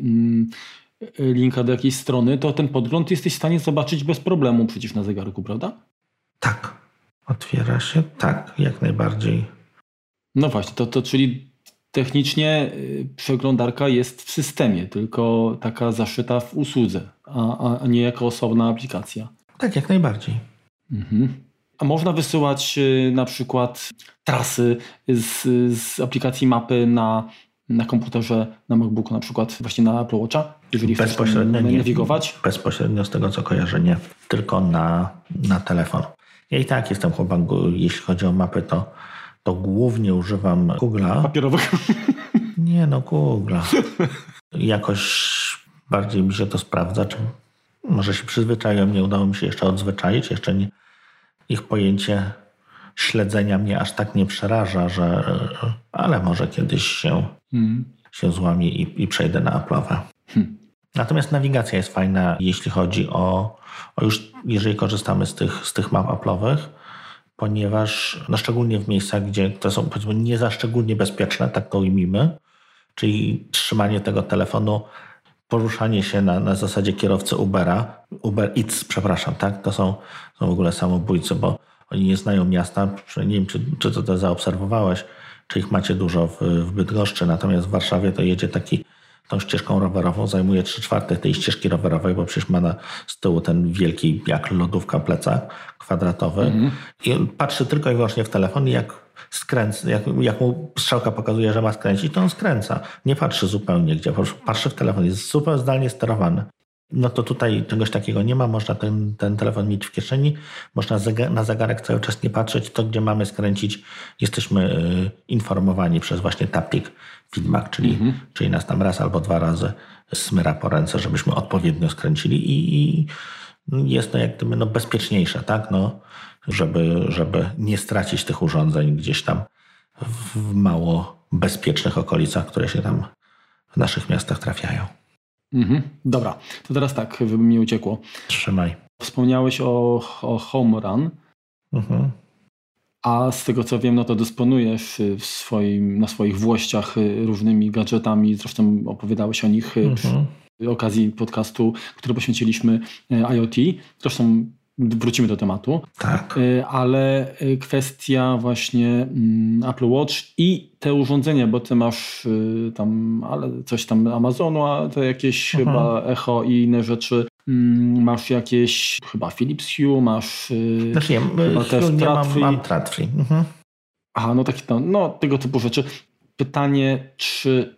yy, linka do jakiejś strony, to ten podgląd jesteś w stanie zobaczyć bez problemu przecież na zegarku, prawda? Tak. Otwiera się, tak, jak najbardziej. No właśnie, to, to czyli technicznie y, przeglądarka jest w systemie, tylko taka zaszyta w usłudze, a, a nie jako osobna aplikacja. Tak, jak najbardziej. Mhm. A można wysyłać y, na przykład trasy z, z aplikacji mapy na, na komputerze, na MacBooku na przykład, właśnie na Apple Watcha, jeżeli Bezpośrednio chcesz nawigować? Bezpośrednio z tego co kojarzę, nie. Tylko na, na telefon. Ja i tak jestem chłopak, jeśli chodzi o mapy, to to głównie używam Google'a. Papierowego? Nie no, Google'a. Jakoś bardziej mi się to sprawdza. Czy może się przyzwyczaiłem, nie udało mi się jeszcze odzwyczaić. Jeszcze nie, ich pojęcie śledzenia mnie aż tak nie przeraża, że ale może kiedyś się, hmm. się złamie i, i przejdę na Apple'owe. Hmm. Natomiast nawigacja jest fajna, jeśli chodzi o, o już, jeżeli korzystamy z tych, z tych map Apple'owych, ponieważ no szczególnie w miejscach, gdzie to są powiedzmy nie za szczególnie bezpieczne, tak to ujmijmy, czyli trzymanie tego telefonu, poruszanie się na, na zasadzie kierowcy Ubera, Uber Eats, przepraszam, tak, to są, są w ogóle samobójcy, bo oni nie znają miasta, nie wiem, czy, czy to, zaobserwowałeś, czy ich macie dużo w, w Bydgoszczy, natomiast w Warszawie to jedzie taki tą ścieżką rowerową, zajmuje 3 czwarte tej ścieżki rowerowej, bo przecież ma na, z tyłu ten wielki, jak lodówka plecak kwadratowy mm. i patrzy tylko i wyłącznie w telefon i jak skręca, jak, jak mu strzałka pokazuje, że ma skręcić, to on skręca. Nie patrzy zupełnie gdzie, patrzy w telefon, jest super zdalnie sterowany. No to tutaj czegoś takiego nie ma, można ten, ten telefon mieć w kieszeni, można na zegarek cały czas nie patrzeć, to gdzie mamy skręcić, jesteśmy y, informowani przez właśnie tapik feedback, czyli, mhm. czyli nas tam raz albo dwa razy smyra po ręce, żebyśmy odpowiednio skręcili i, i jest to jak gdyby no bezpieczniejsze, tak? No, żeby, żeby nie stracić tych urządzeń gdzieś tam w mało bezpiecznych okolicach, które się tam w naszych miastach trafiają. Mhm. Dobra, to teraz tak, żeby mi uciekło. Trzymaj. Wspomniałeś o, o Home Run. Mhm. A z tego co wiem, no to dysponujesz y, w swoim, na swoich włościach y, różnymi gadżetami. Zresztą opowiadałeś o nich y, mhm. przy okazji podcastu, który poświęciliśmy IoT. Zresztą wrócimy do tematu. Tak. Ale kwestia właśnie mm, Apple Watch i te urządzenia, bo ty masz tam ale coś tam Amazonu, a to jakieś mhm. chyba Echo i inne rzeczy. Mm, masz jakieś, chyba Philips Hue, masz y, znaczy, nie, chyba Hue też nie mam, mam Tradfree. Mhm. Aha, no takie no, no, tego typu rzeczy. Pytanie, czy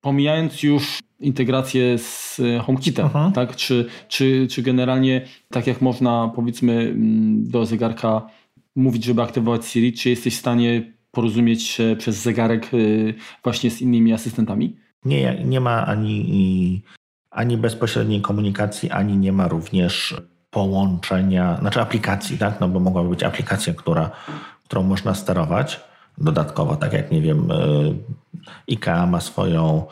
pomijając już integrację z HomeKitem, mhm. tak? Czy, czy, czy generalnie tak jak można powiedzmy mm, do zegarka mówić, żeby aktywować Siri, czy jesteś w stanie porozumieć się przez zegarek y, właśnie z innymi asystentami? Nie, nie ma ani ani bezpośredniej komunikacji, ani nie ma również połączenia, znaczy aplikacji, tak? No bo mogłaby być aplikacja, która, którą można sterować dodatkowo, tak jak nie wiem, y, IKEA ma swoją,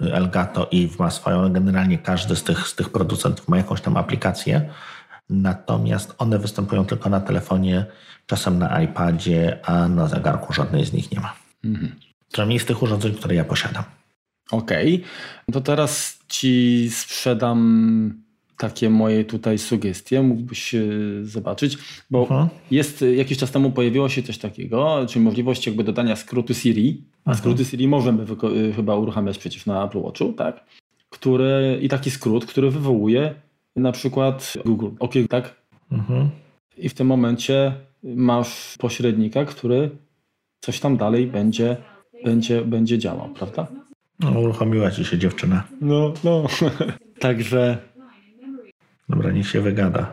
Elgato, Eve ma swoją, generalnie każdy z tych, z tych producentów ma jakąś tam aplikację, natomiast one występują tylko na telefonie, czasem na iPadzie, a na zegarku żadnej z nich nie ma. Mhm. Przynajmniej z tych urządzeń, które ja posiadam. Okej, okay. to teraz ci sprzedam takie moje tutaj sugestie, mógłbyś zobaczyć, bo Aha. jest jakiś czas temu pojawiło się coś takiego, czyli możliwość jakby dodania skrótu Siri, a skróty Siri możemy chyba uruchamiać przecież na Apple Watchu, tak? Który, I taki skrót, który wywołuje na przykład Google, OK, tak? Aha. I w tym momencie masz pośrednika, który coś tam dalej będzie, będzie, będzie działał, prawda? No, uruchomiła ci się dziewczyna. No, no. Także. Dobra, niech się wygada.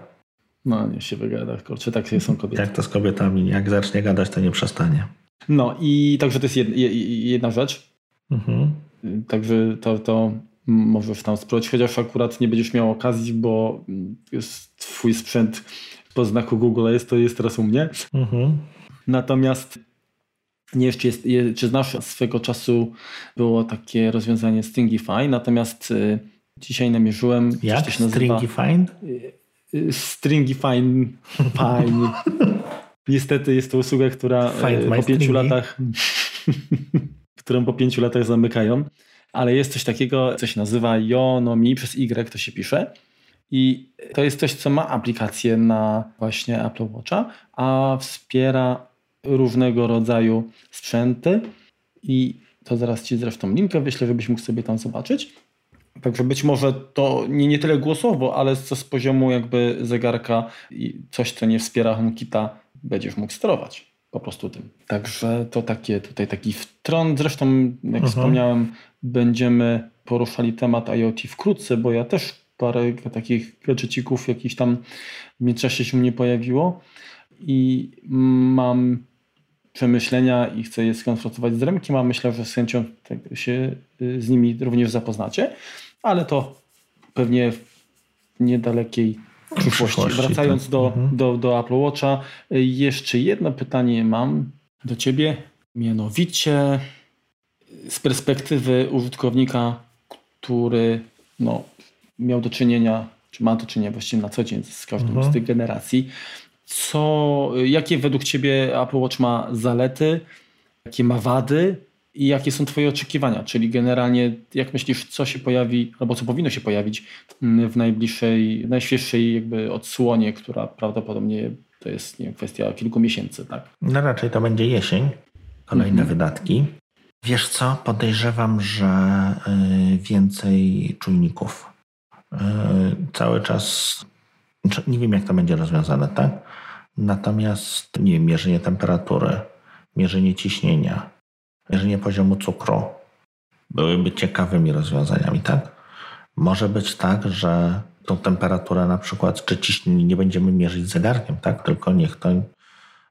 No, niech się wygada. Kurczę, tak są kobiety. Jak to z kobietami? Jak zacznie gadać, to nie przestanie. No i także to jest jedna, jedna rzecz. Mhm. Także to, to możesz tam spróbować, chociaż akurat nie będziesz miał okazji, bo twój sprzęt po znaku Google jest, to jest teraz u mnie. Mhm. Natomiast nie czy, jest, czy znasz swego czasu było takie rozwiązanie Stringify, natomiast y, dzisiaj namierzyłem. Jak? Stringify? Y, y, Stringify. Fine. Niestety jest to usługa, która po pięciu latach którą po pięciu latach zamykają, ale jest coś takiego, co się nazywa Yonomi przez Y to się pisze. I to jest coś, co ma aplikację na właśnie Apple Watcha, a wspiera różnego rodzaju sprzęty i to zaraz Ci zresztą linkę wyślę, żebyś mógł sobie tam zobaczyć. Także być może to nie, nie tyle głosowo, ale z, z poziomu jakby zegarka i coś, co nie wspiera HomeKita, będziesz mógł sterować po prostu tym. Także to takie tutaj taki wtrąd. Zresztą, jak mhm. wspomniałem, będziemy poruszali temat IoT wkrótce, bo ja też parę takich gadżecików jakiś tam w międzyczasie się mnie pojawiło i mam przemyślenia i chcę je skonfrontować z Remkiem, a myślę, że z chęcią się y, z nimi również zapoznacie, ale to pewnie w niedalekiej przyszłości. Wracając tak. do, mhm. do, do Apple Watcha, jeszcze jedno pytanie mam do Ciebie, mianowicie z perspektywy użytkownika, który no, miał do czynienia, czy ma do czynienia właściwie na co dzień z każdą mhm. z tych generacji, co, jakie według Ciebie Apple Watch ma zalety, jakie ma wady i jakie są Twoje oczekiwania? Czyli generalnie, jak myślisz, co się pojawi, albo co powinno się pojawić w najbliższej, najświeższej jakby odsłonie, która prawdopodobnie to jest nie, kwestia kilku miesięcy, tak? No raczej to będzie jesień, kolejne mhm. wydatki. Wiesz co, podejrzewam, że y, więcej czujników. Y, cały czas, znaczy, nie wiem jak to będzie rozwiązane, tak? Natomiast nie wiem, mierzenie temperatury, mierzenie ciśnienia, mierzenie poziomu cukru byłyby ciekawymi rozwiązaniami, tak? Może być tak, że tą temperaturę na przykład, czy ciśnienie nie będziemy mierzyć zegarkiem, tak? Tylko niech to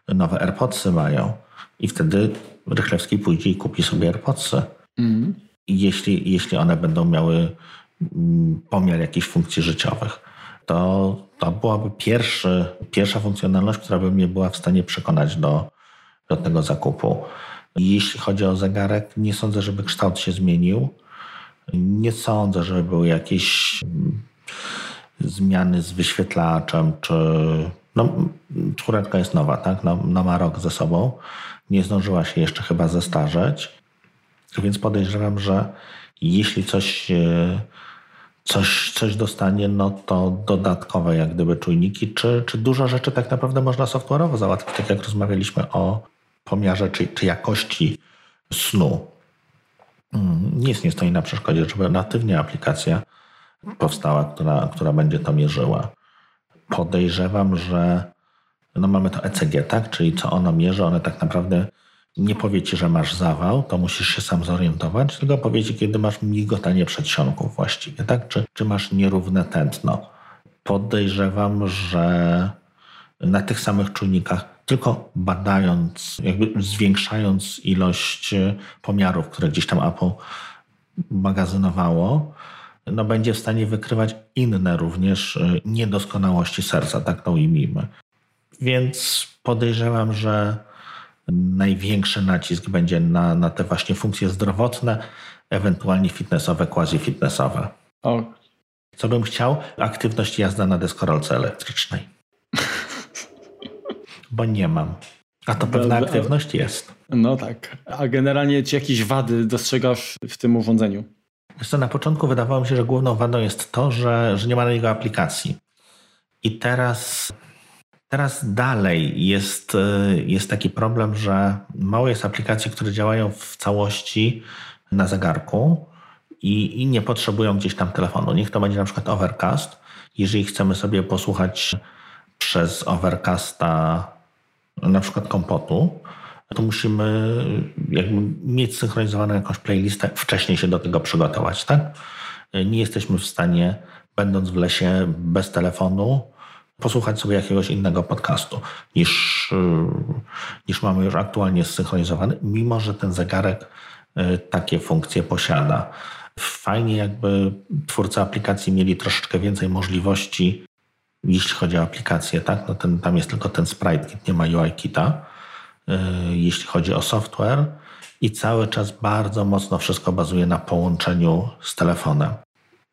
nowe AirPodsy mają. I wtedy Rychlewski pójdzie i kupi sobie AirPodsy. Mm. Jeśli, jeśli one będą miały mm, pomiar jakichś funkcji życiowych, to to byłaby pierwszy, pierwsza funkcjonalność, która by mnie była w stanie przekonać do, do tego zakupu. Jeśli chodzi o zegarek, nie sądzę, żeby kształt się zmienił. Nie sądzę, żeby były jakieś mm, zmiany z wyświetlaczem, czy no, czwóreczka jest nowa, tak? No, no ma rok ze sobą. Nie zdążyła się jeszcze chyba zestarzeć. Więc podejrzewam, że jeśli coś coś, coś dostanie, no to dodatkowe jak gdyby czujniki, czy, czy dużo rzeczy tak naprawdę można software'owo załatwić, tak jak rozmawialiśmy o pomiarze czy, czy jakości snu. Mm, nic nie stoi na przeszkodzie, żeby natywnie aplikacja powstała, która, która będzie to mierzyła. Podejrzewam, że no mamy to ECG, tak? Czyli co ono mierzy, one tak naprawdę nie powie ci, że masz zawał, to musisz się sam zorientować, tylko powie ci, kiedy masz migotanie przedsionków właściwie, tak? Czy, czy masz nierówne tętno. Podejrzewam, że na tych samych czujnikach, tylko badając, jakby zwiększając ilość pomiarów, które gdzieś tam Apple magazynowało, no będzie w stanie wykrywać inne również niedoskonałości serca, tak to ujmijmy. Więc podejrzewam, że największy nacisk będzie na, na te właśnie funkcje zdrowotne, ewentualnie fitnessowe, quasi-fitnessowe. Co bym chciał? Aktywność jazda na deskorolce elektrycznej. Bo nie mam. A to pewna aktywność jest. No tak. A generalnie czy jakieś wady dostrzegasz w tym urządzeniu? Wiesz co, na początku wydawało mi się, że główną wadą jest to, że, że nie ma na niego aplikacji. I teraz Teraz dalej jest, e, jest taki problem, że mało jest aplikacji, które działają w całości na zegarku i, i nie potrzebują gdzieś tam telefonu. Niech to będzie na przykład Overcast. Jeżeli chcemy sobie posłuchać przez Overcasta na przykład kompotu, to musimy jakby mieć synchronizowaną jakąś playlistę, wcześniej się do tego przygotować, tak? Nie jesteśmy w stanie, będąc w lesie bez telefonu, posłuchać sobie jakiegoś innego podcastu niż, y, niż mamy już aktualnie zsynchronizowany, mimo że ten zegarek takie funkcje posiada. Fajnie jakby twórcy aplikacji mieli troszeczkę więcej możliwości, jeśli chodzi o aplikację, tak? No ten, tam jest tylko ten sprite kit, nie ma UI kita. Yy, jeśli chodzi o software i cały czas bardzo mocno wszystko bazuje na połączeniu z telefonem.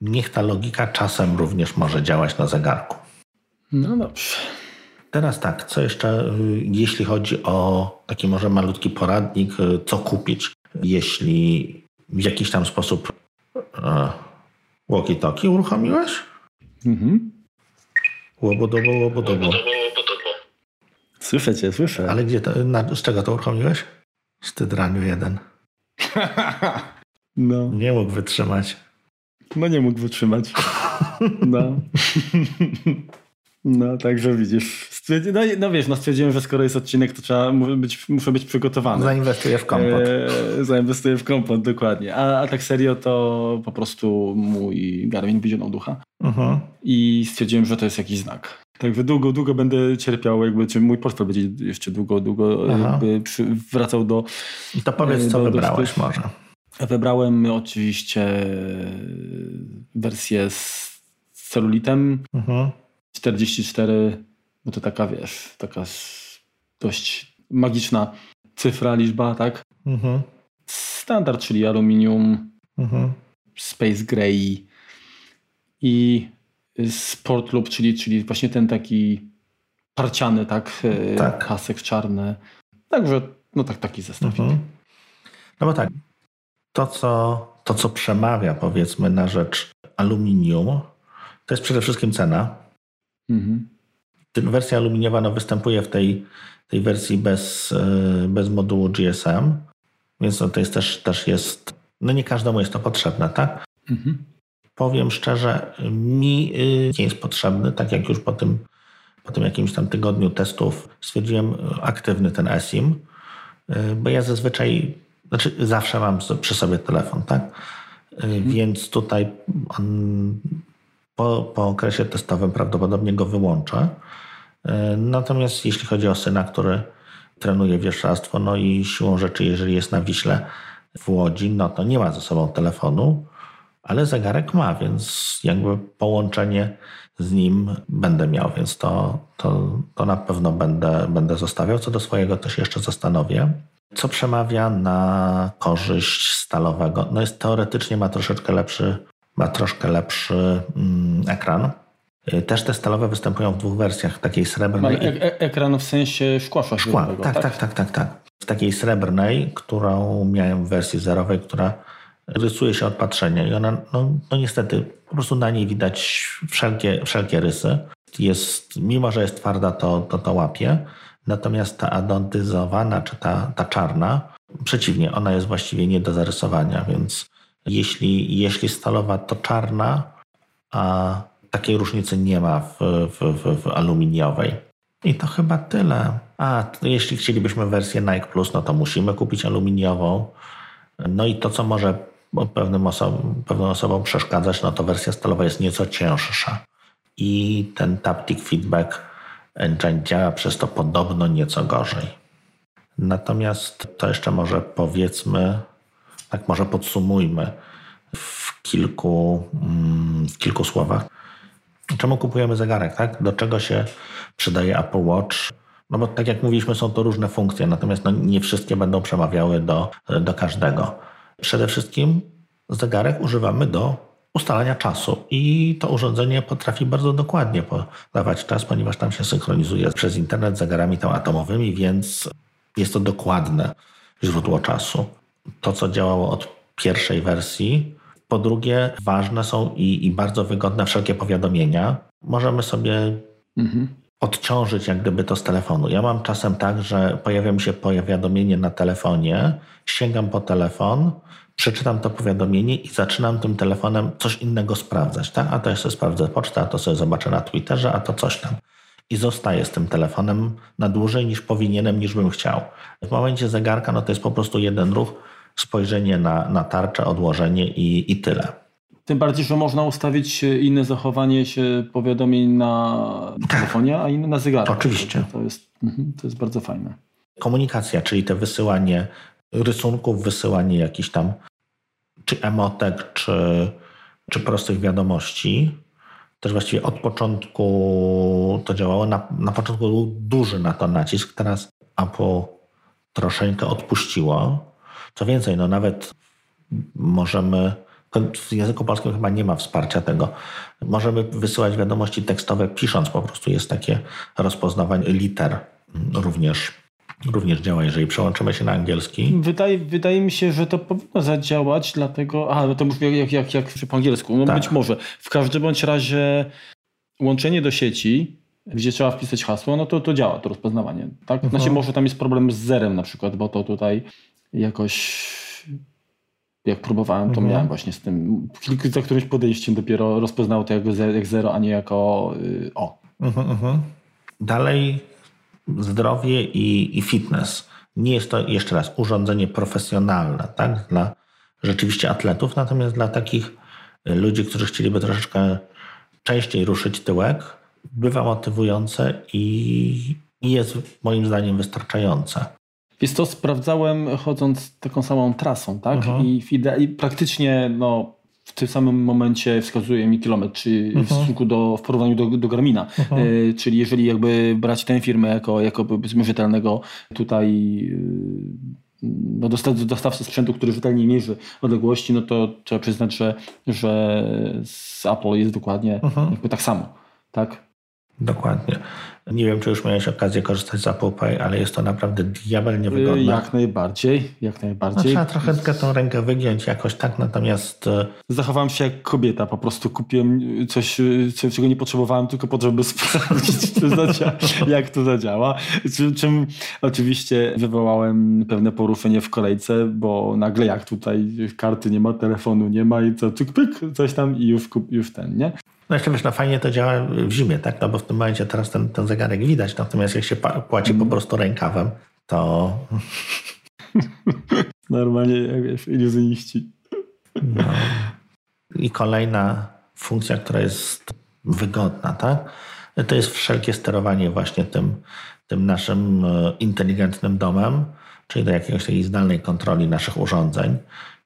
Niech ta logika czasem również może działać na zegarku. No dobrze. Teraz tak, co jeszcze, y, jeśli chodzi o taki może malutki poradnik, y, co kupić, jeśli w jakiś tam sposób e, walkie-talkie uruchomiłeś? Mhm. Łobodobo, łobodobo. Słyszę cię, słyszę. Ale gdzie to, na, z czego to uruchomiłeś? Z Tydraniu jeden. no. Nie mógł wytrzymać. No nie mógł wytrzymać. No. No, także widzisz. No, no wiesz, no stwierdziłem, że skoro jest odcinek, to trzeba być, muszę być przygotowany. Zainwestuję w kompot. E, zainwestuję w kompot, dokładnie. A, a tak serio to po prostu mój Garmin wyzionął ducha. Uh-huh. I stwierdziłem, że to jest jakiś znak. Także długo, długo będę cierpiał, jakby, czy mój portfel będzie jeszcze długo, długo przy, wracał do... I to powiedz, co do, wybrałeś do może. Wybrałem oczywiście wersję z celulitem. Uh-huh 44, bo to taka, wiesz, taka dość magiczna cyfra, liczba, tak? Mhm. Standard, czyli aluminium, mhm. space gray i sport loop, czyli, czyli właśnie ten taki parciany, tak? E, tak. Pasek czarny. Także, no tak, taki zestaw. Mhm. No bo tak, to co, to co przemawia powiedzmy na rzecz aluminium, to jest przede wszystkim cena. Mhm. Wersja aluminiowa no, występuje w tej, tej wersji bez, e, bez modułu GSM, więc no, to jest też, też jest, no nie każdemu jest to potrzebne, tak? Mhm. Powiem szczerze, mi y, nie jest potrzebny, tak jak już po tym, po tym jakimś tam tygodniu testów stwierdziłem aktywny ten eSIM, y, bo ja zazwyczaj, znaczy zawsze mam przy sobie telefon, tak? Y, mhm. Więc tutaj po, po okresie testowym prawdopodobnie go wyłączę. Natomiast jeśli chodzi o syna, który trenuje wieszczarstwo, no i siłą rzeczy, jeżeli jest na Wiśle w Łodzi, no to nie ma ze sobą telefonu, ale zegarek ma, więc jakby połączenie z nim będę miał, więc to, to, to na pewno będę, będę zostawiał. Co do swojego się jeszcze zastanowię. Co przemawia na korzyść stalowego? No jest teoretycznie ma troszeczkę lepszy ma troszkę lepszy mm, ekran. Y, też te stalowe występują w dwóch wersjach, takiej srebrnej. E e ekran w sensie szkła Szkła, tak, tak, tak, tak, tak, tak. W takiej srebrnej, którą miałem w wersji zerowej, która rysuje się od patrzenia i ona, no, no niestety, po prostu na niej widać wszelkie, wszelkie rysy. Jest, mimo że jest twarda, to to, to łapie. Natomiast ta adontyzowana, czy ta, ta czarna, przeciwnie, ona jest właściwie nie do zarysowania, więc jeśli, jeśli stalowa to czarna, a takiej różnicy nie ma w, w, w, w aluminiowej. I to chyba tyle. A jeśli chcielibyśmy wersję Nike Plus, no to musimy kupić aluminiową. No i to, co może pewnym osobom, pewnym osobom przeszkadzać, no to wersja stalowa jest nieco cięższa. I ten Taptic Feedback Engine działa przez to podobno nieco gorzej. Natomiast to jeszcze może powiedzmy, tak może podsumujmy w kilku, mm, w kilku słowach. Czemu kupujemy zegarek, tak? Do czego się przydaje Apple Watch? No bo tak jak mówiliśmy, są to różne funkcje, natomiast no nie wszystkie będą przemawiały do, do każdego. Przede wszystkim zegarek używamy do ustalania czasu i to urządzenie potrafi bardzo dokładnie podawać czas, ponieważ tam się synchronizuje przez internet z zegarami tam atomowymi, więc jest to dokładne źródło czasu to, co działało od pierwszej wersji. Po drugie, ważne są i, i bardzo wygodne wszelkie powiadomienia. Możemy sobie mhm. Odciążyć jak gdyby to z telefonu. Ja mam czasem tak, że pojawia mi się powiadomienie na telefonie, sięgam po telefon, przeczytam to powiadomienie i zaczynam tym telefonem coś innego sprawdzać. Tak? A to jeszcze sprawdzę pocztę, a to sobie zobaczę na Twitterze, a to coś tam. I zostaję z tym telefonem na dłużej niż powinienem, niż bym chciał. W momencie zegarka no to jest po prostu jeden ruch spojrzenie na, na tarczę, odłożenie i, i tyle. Tym bardziej, że można ustawić inne zachowanie się powiadomień na tak. telefonie, a inne na zegarze. Oczywiście. To jest, mhm, to jest bardzo fajne. Komunikacja, czyli te wysyłanie rysunków, wysyłanie jakichś tam czy emotek, czy, czy prostych wiadomości. Też właściwie od początku to działało. Na, na początku był duży na to nacisk, teraz Apple troszeczkę odpuściło. Co więcej, no nawet możemy, w języku polskim chyba nie ma wsparcia tego. Możemy wysyłać wiadomości tekstowe pisząc, po prostu jest takie rozpoznawanie liter również również działa, jeżeli przełączymy się na angielski. Wydaje, wydaje mi się, że to powinno zadziałać, dlatego. A, no to mówię jak, jak, jak po angielsku. No tak. być może. W każdym bądź razie łączenie do sieci, gdzie trzeba wpisać hasło, no to, to działa to rozpoznawanie. Tak? Znaczy, mhm. może tam jest problem z zerem na przykład, bo to tutaj jakoś jak próbowałem, to mhm. miałem właśnie z tym, za którymś podejściem dopiero rozpoznało to jako jak zero, a nie jako y, o. Mhm, mhm. Dalej zdrowie i, i fitness. Nie jest to, jeszcze raz, urządzenie profesjonalne, tak? Dla rzeczywiście atletów, natomiast dla takich ludzi, którzy chcieliby troszeczkę częściej ruszyć tyłek, bywa motywujące i, i jest moim zdaniem wystarczające. Jest to sprawdzałem chodząc taką samą trasą, tak? I, I, praktycznie no, w tym samym momencie wskazuje mi kilometr, czy w mhm. stosunku do, w porównaniu do, do Garmina. Mhm. E, czyli jeżeli jakby brać tę firmę jako, jako powiedzmy rzetelnego tutaj e, no, dostawcę sprzętu, który rzetelnie mierzy odległości, no to trzeba przyznać, że, że z Apple jest dokładnie mhm. jakby tak samo. Tak? Dokładnie. Nie wiem, czy już miałeś okazję korzystać z Apple Pay, ale jest to naprawdę diabelnie y, wygodne. Jak najbardziej, jak najbardziej. No, trzeba trochę tą rękę wygiąć jakoś tak, natomiast... Y, Zachowałem się jak kobieta, po prostu kupiłem coś, y, czego nie potrzebowałem, tylko po to, żeby sprawdzić, jak to zadziała. Czym, oczywiście wywołałem pewne poruszenie w kolejce, bo nagle jak tutaj karty nie ma, telefonu nie ma i co, pyk, pyk, coś tam i już, już ten, nie? No jeszcze wiesz, no fajnie to działa w zimie, tak? No bo w tym momencie teraz ten, ten zegarek widać, natomiast jak się płaci po prostu rękawem, to... Normalnie, jak wiesz, iluzjoniści. No. I kolejna funkcja, która jest wygodna, tak? To jest wszelkie sterowanie właśnie tym, tym naszym e, inteligentnym domem, czyli do jakiegoś takiej zdalnej kontroli naszych urządzeń.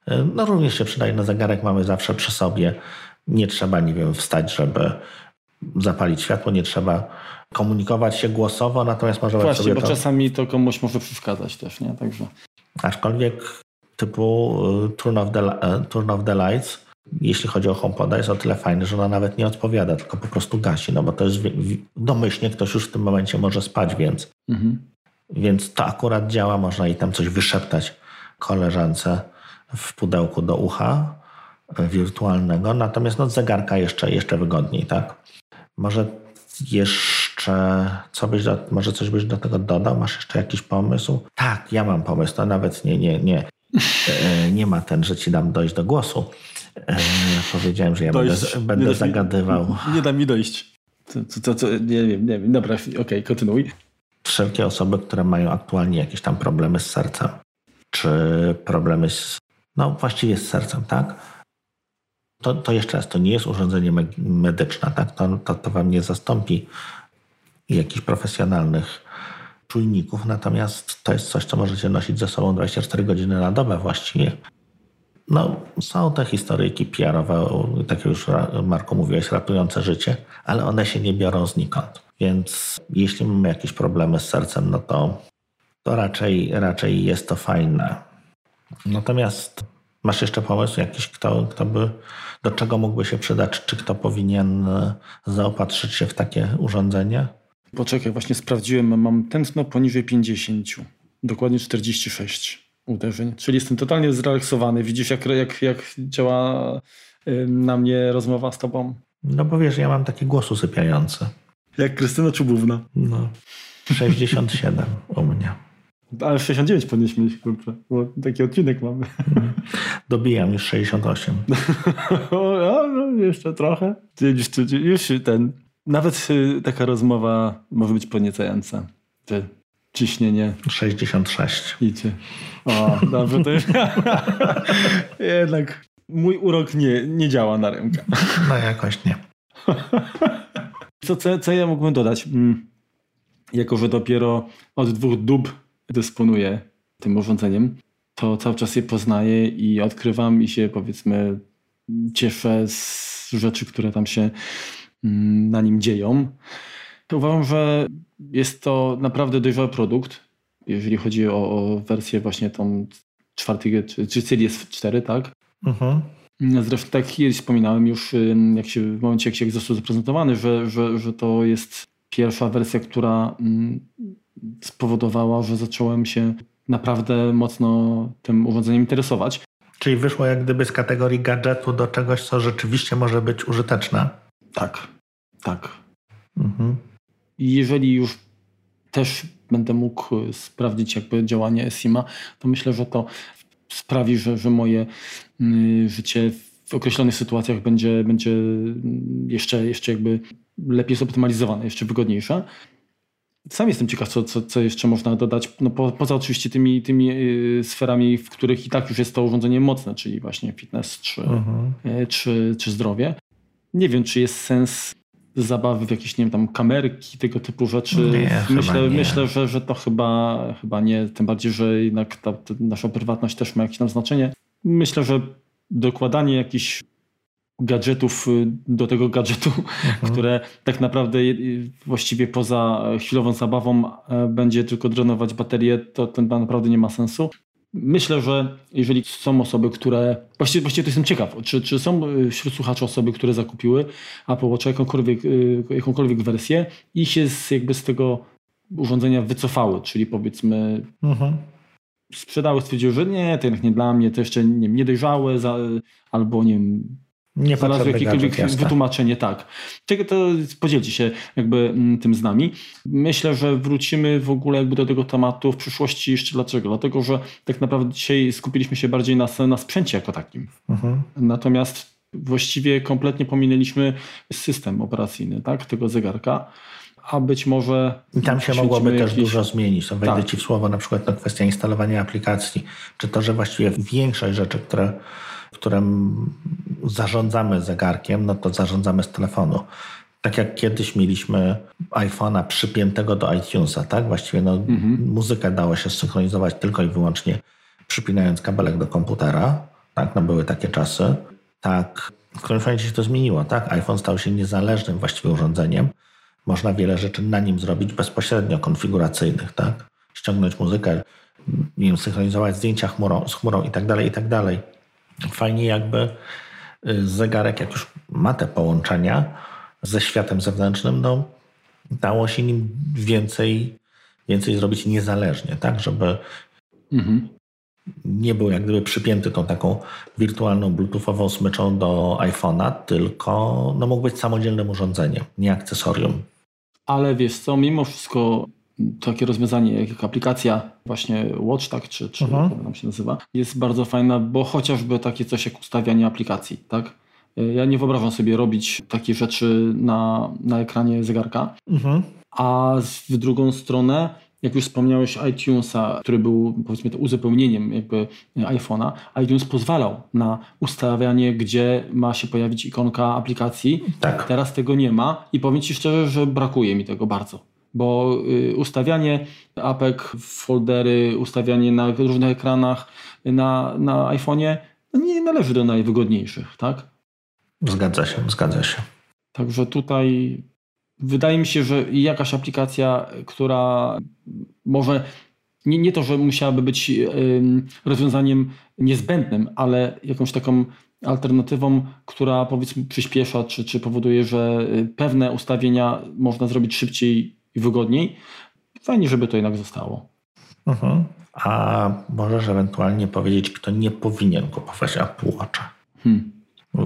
E, no również się przydaje, no zegarek mamy zawsze przy sobie nie trzeba, nie wiem, wstać, żeby zapalić światło, nie trzeba komunikować się głosowo, natomiast może Właśnie, sobie bo to... czasami to komuś może przeszkadzać też, nie? Także... Aczkolwiek typu y, turn off, the, y, turn off the lights, jeśli chodzi o HomePoda, jest o tyle fajny, że ona nawet nie odpowiada, tylko po prostu gasi, no bo to jest domyślnie ktoś już w tym momencie może spać, więc, mhm. więc to akurat działa, można i tam coś wyszeptać koleżance w pudełku do ucha, wirtualnego, natomiast no, zegarka jeszcze, jeszcze wygodniej, tak? Może jeszcze, co byś do, może coś byś do tego dodał? Masz jeszcze jakiś pomysł? Tak, ja mam pomysł, to nawet nie, nie, nie, e, nie ma ten, że ci dam dojść do głosu. E, powiedziałem, że ja dojść. będę, będę zagadywał. Nie, nie da mi dojść. Co, co, co, nie wiem, nie wiem. Dobra, okej, okay, kontynuuj. Wszelkie osoby, które mają aktualnie jakieś tam problemy z sercem, czy problemy z, no właściwie z sercem, tak? To, to jeszcze raz, to nie jest urządzenie medyczne, tak? to, to, to wam nie zastąpi jakichś profesjonalnych czujników, natomiast to jest coś, co możecie nosić ze sobą 24 godziny na dobę właściwie. No, są te historyjki PR-owe, tak jak już Marko mówiłeś, ratujące życie, ale one się nie biorą znikąd. Więc jeśli mamy jakieś problemy z sercem, no to, to raczej, raczej jest to fajne. Natomiast masz jeszcze pomysł jakiś, kto, kto by do czego mógłby się przydać? Czy kto powinien e, zaopatrzyć się w takie urządzenie? Poczekaj, właśnie sprawdziłem, mam tętno poniżej 50, dokładnie 46 uderzeń, czyli jestem totalnie zrelaksowany. Widzisz, jak, jak, jak działa e, na mnie rozmowa z tobą? No bo wiesz, ja mam taki głos usypiający. Jak Krystyna Czubówna. No, 67 u mnie. Ale 69 powinniśmy mieć, kurczę, bo taki odcinek mamy. Dobijam już 68. o, no, jeszcze trochę. Już, już ten, nawet y, taka rozmowa może być podniecająca. Te ciśnienie. 66. Idzie. O, dobrze, to już... Jednak mój urok nie, nie działa na rękę. No jakoś nie. Co, co, co ja mógłbym dodać? Mm, jako, że dopiero od dwóch dób dysponuję tym urządzeniem. to cały czas je poznaję i odkrywam i się powiedzmy cieszę z rzeczy, które tam się mm, na nim dzieją. Uważam, że jest to naprawdę dojrzały produkt, jeżeli chodzi o, o wersję właśnie tą czwartej, czy, czy Series 4, tak? Mhm. Zresztą tak kiedyś wspominałem już, jak się, w momencie jak się został zaprezentowany, że, że, że to jest pierwsza wersja, która spowodowała, że zacząłem się naprawdę mocno tym urządzeniem interesować. Czyli wyszło jak gdyby z kategorii gadżetu do czegoś, co rzeczywiście może być użyteczne. Tak, tak. Mhm. Jeżeli już też będę mógł sprawdzić jakby działanie SIMA, to myślę, że to sprawi, że, że moje y, życie w określonych sytuacjach będzie, będzie jeszcze, jeszcze jakby lepiej zoptymalizowane, jeszcze wygodniejsze. Sam jestem ciekaw, co, co, co jeszcze można dodać, no po, poza oczywiście tymi, tymi y, sferami, w których i tak już jest to urządzenie mocne, czyli właśnie fitness czy, mhm. y, czy, czy zdrowie. Nie wiem, czy jest sens zabawy w jakieś, nie wiem, tam kamerki, tego typu rzeczy. Nie, myślę, myślę że, że to chyba, chyba nie, tym bardziej, że jednak ta, ta nasza prywatność też ma jakieś tam znaczenie. Myślę, że dokładanie jakichś gadżetów y, do tego gadżetu, mhm. które tak naprawdę właściwie poza chwilową zabawą będzie tylko drenować baterię, to to naprawdę nie ma sensu. Myślę, że jeżeli są osoby, które. Właściwie, właściwie to jestem ciekaw, czy, czy są y, wśród słuchaczy osoby, które zakupiły Apple Watch jakąkolwiek, y, jakąkolwiek wersję i się z, jakby z tego urządzenia wycofały, czyli powiedzmy. Mhm. Sprzedały, stwierdziły, że nie, to jednak nie dla mnie, to jeszcze nie, niedojrzałe, za, albo nie wiem, nie znalazły jakiekolwiek gadżet, wytłumaczenie, tak. Czego to podzielcie się jakby mm, tym z nami. Myślę, że wrócimy w ogóle jakby do tego tematu w przyszłości jeszcze dlaczego? Dlatego, że tak naprawdę dzisiaj skupiliśmy się bardziej na, na sprzęcie jako takim. Mhm. Natomiast właściwie kompletnie pominęliśmy system operacyjny tak, tego zegarka a być może. I tam się mogłoby jakieś... też dużo zmienić. To wejdę tak. Ci w słowo, na przykład na kwestia instalowania aplikacji, czy to, że właściwie większość rzeczy, które którym zarządzamy zegarkiem, no to zarządzamy z telefonu. Tak jak kiedyś mieliśmy iPhone'a przypiętego do iTunesa, tak? Właściwie no, mhm. muzykę dało się synchronizować tylko i wyłącznie przypinając kabelek do komputera. Tak, no były takie czasy. Tak, w którymś momencie się to zmieniło, tak? iPhone stał się niezależnym właściwie urządzeniem. Można wiele rzeczy na nim zrobić bezpośrednio konfiguracyjnych, tak? Ściągnąć muzykę, nie wiem, synchronizować zdjęcia chmurą, z chmurą i tak dalej, i tak dalej fajnie jakby y, zegarek, jak już ma te połączenia ze światem zewnętrznym, no dało się nim więcej, więcej zrobić niezależnie, tak, żeby mhm. nie był jak gdyby przypięty tą taką wirtualną bluetoothową smyczą do iPhone'a, tylko no, mógł być samodzielnym urządzeniem, nie akcesorium. Ale wiesz co, mimo wszystko takie rozwiązanie jak aplikacja właśnie Watch, tak, czy, czy mhm. jak nam się nazywa, jest bardzo fajna, bo chociażby takie coś jak ustawianie aplikacji, tak? Ja nie wyobrażam sobie robić takie rzeczy na, na ekranie zegarka, mhm. a w drugą stronę jak już wspomniałeś iTunesa, który był powiedzmy to uzupełnieniem jakby iPhone'a, iTunes pozwalał na ustawianie, gdzie ma się pojawić ikonka aplikacji. Tak. Teraz tego nie ma i powiem Ci szczerze, że brakuje mi tego bardzo bo y, ustawianie apek, foldery, ustawianie na różnych ekranach na, na iPhone'ie no nie należy do najwygodniejszych, tak? Zgadza się, zgadza się. Także tutaj wydaje mi się, że jakaś aplikacja, która może nie, nie to, że musiałaby być rozwiązaniem niezbędnym, ale jakąś taką alternatywą, która powiedzmy przyspiesza, czy, czy powoduje, że y, pewne ustawienia można zrobić szybciej i wygodniej. Fajnie, żeby to jednak zostało. Mhm. A możesz ewentualnie powiedzieć, kto nie powinien kupować Apple Watcha? Hmm.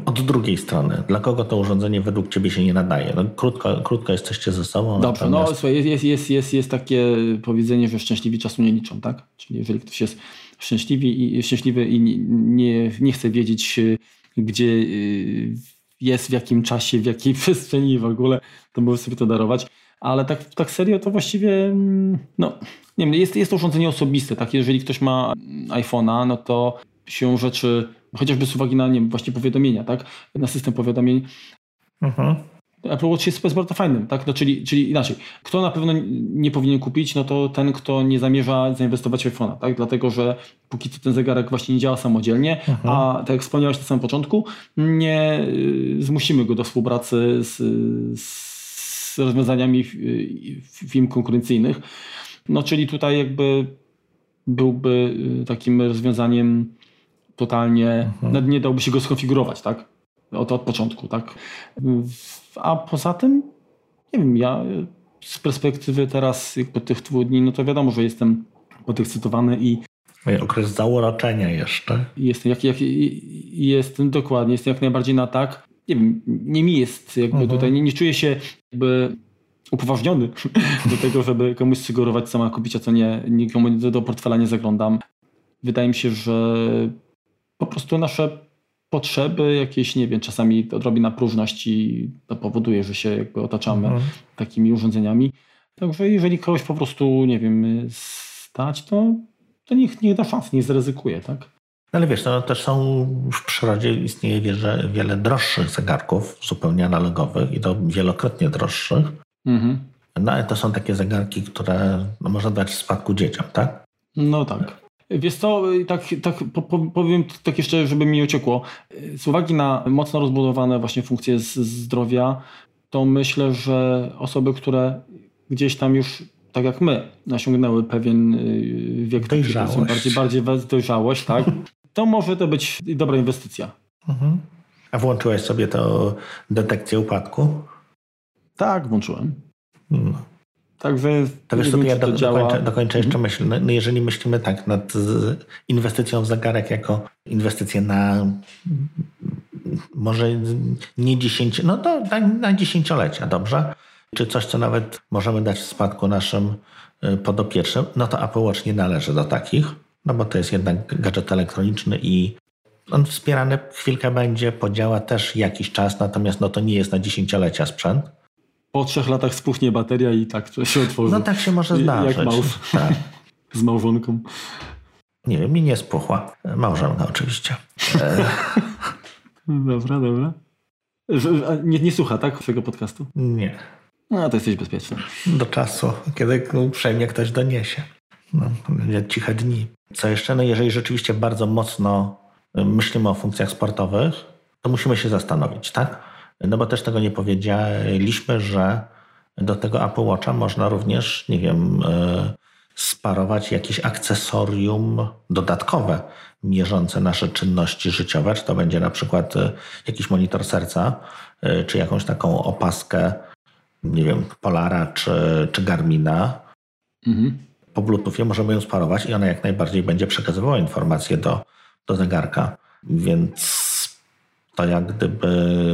Od drugiej strony, dla kogo to urządzenie według Ciebie się nie nadaje? No, krótko, krótko jesteście ze sobą. Dobrze, no, natomiast... no słuchaj, jest, jest, jest, jest takie powiedzenie, że szczęśliwi czasu nie liczą, tak? Czyli jeżeli ktoś jest szczęśliwy i, szczęśliwy i nie, nie chce wiedzieć, gdzie y, jest, w jakim czasie, w jakiej przestrzeni w ogóle, to może sobie to darować ale tak, tak serio to właściwie, mm, no, nie wiem, jest, jest to urządzenie osobiste, tak, jeżeli ktoś ma iPhone'a, no to się rzeczy, chociażby z uwagi na, nie wiem, właśnie powiadomienia, tak, na system powiadomień, mhm. Apple Watch jest, bardzo fajnym, tak? No, czyli, czyli inaczej, kto na pewno nie powinien kupić, no to ten, kto nie zamierza zainwestować w iPhone'a, tak? Dlatego, że póki co ten zegarek właśnie nie działa samodzielnie, mhm. a tak jak wspomniałeś na samym początku, nie y, zmusimy go do współpracy z, z rozwiązaniami firm konkurencyjnych. No czyli tutaj jakby byłby y, takim rozwiązaniem totalnie, mhm. nie dałby się go skonfigurować, tak? Od, od początku, tak? A poza tym, nie wiem, ja z perspektywy teraz jakby tych dwóch dni, no to wiadomo, że jestem podekscytowany i okres zauroczenia jeszcze. Jestem, jak, jak, jestem dokładnie, jestem jak najbardziej na tak. Nie wiem, nie mi jest jakby mhm. tutaj, nie, nie czuję się jakby upoważniony do tego, żeby komuś sugerować, co ma kupić, a co nie. Nikomu do, do portfela nie zaglądam. Wydaje mi się, że po prostu nasze potrzeby, jakieś, nie wiem, czasami odrobina próżności to powoduje, że się jakby otaczamy mhm. takimi urządzeniami. Także jeżeli kogoś po prostu, nie wiem, stać, to, to niech, niech da szansę, nie zryzykuje, tak? Ale wiesz, no też są w przyrodzie istnieje wiele, wiele droższych zegarków, zupełnie analogowych i to wielokrotnie droższych. Mhm. No ale to są takie zegarki, które no, można dać w spadku dzieciom, tak? No tak. Wiesz co, tak, tak powiem tak jeszcze, żeby mi uciekło. Z uwagi na mocno rozbudowane właśnie funkcje zdrowia, to myślę, że osoby, które gdzieś tam już, tak jak my, osiągnęły pewien y, wiek dojrzałość, bardziej, bardziej dojrzałość, tak, to może to być dobra inwestycja. Mhm. A włączyłeś sobie to detekcję upadku? Tak, włączyłem. No. Także to wiesz, wiem, ja do, dokończę, dokończę jeszcze mhm. myśl. No, no, jeżeli myślimy tak nad inwestycją w zegarek jako inwestycję na może nie 10, no to na, na dziesięciolecia, dobrze? Czy coś, co nawet możemy dać w spadku naszym y, podopiecznym, no to Apple Watch nie należy do takich, no bo to jest jednak gadżet elektroniczny i on wspierany chwilkę będzie, podziała też jakiś czas, natomiast no to nie jest na dziesięciolecia sprzęt po trzech latach spuchnie bateria i tak się otworzy. No tak się może zdarzyć. Jak małż. Tak. Z małżonką. Nie wiem, mi nie spuchła. Małżonka oczywiście. dobra, dobra. Nie, nie słucha, tak? Twojego podcastu? Nie. No, to jesteś bezpieczny. Do czasu, kiedy uprzejmie ktoś doniesie. No, ciche dni. Co jeszcze? No jeżeli rzeczywiście bardzo mocno myślimy o funkcjach sportowych, to musimy się zastanowić, tak? No bo też tego nie powiedzieliśmy, że do tego Apple Watcha można również, nie wiem, e, sparować jakieś akcesorium dodatkowe mierzące nasze czynności życiowe, czy to będzie na przykład e, jakiś monitor serca, czy jakąś taką opaskę, nie wiem, Polara czy, czy Garmina. Mhm. Po Bluetoothie możemy ją sparować i ona jak najbardziej będzie przekazywała informacje do, do zegarka. Więc to jak gdyby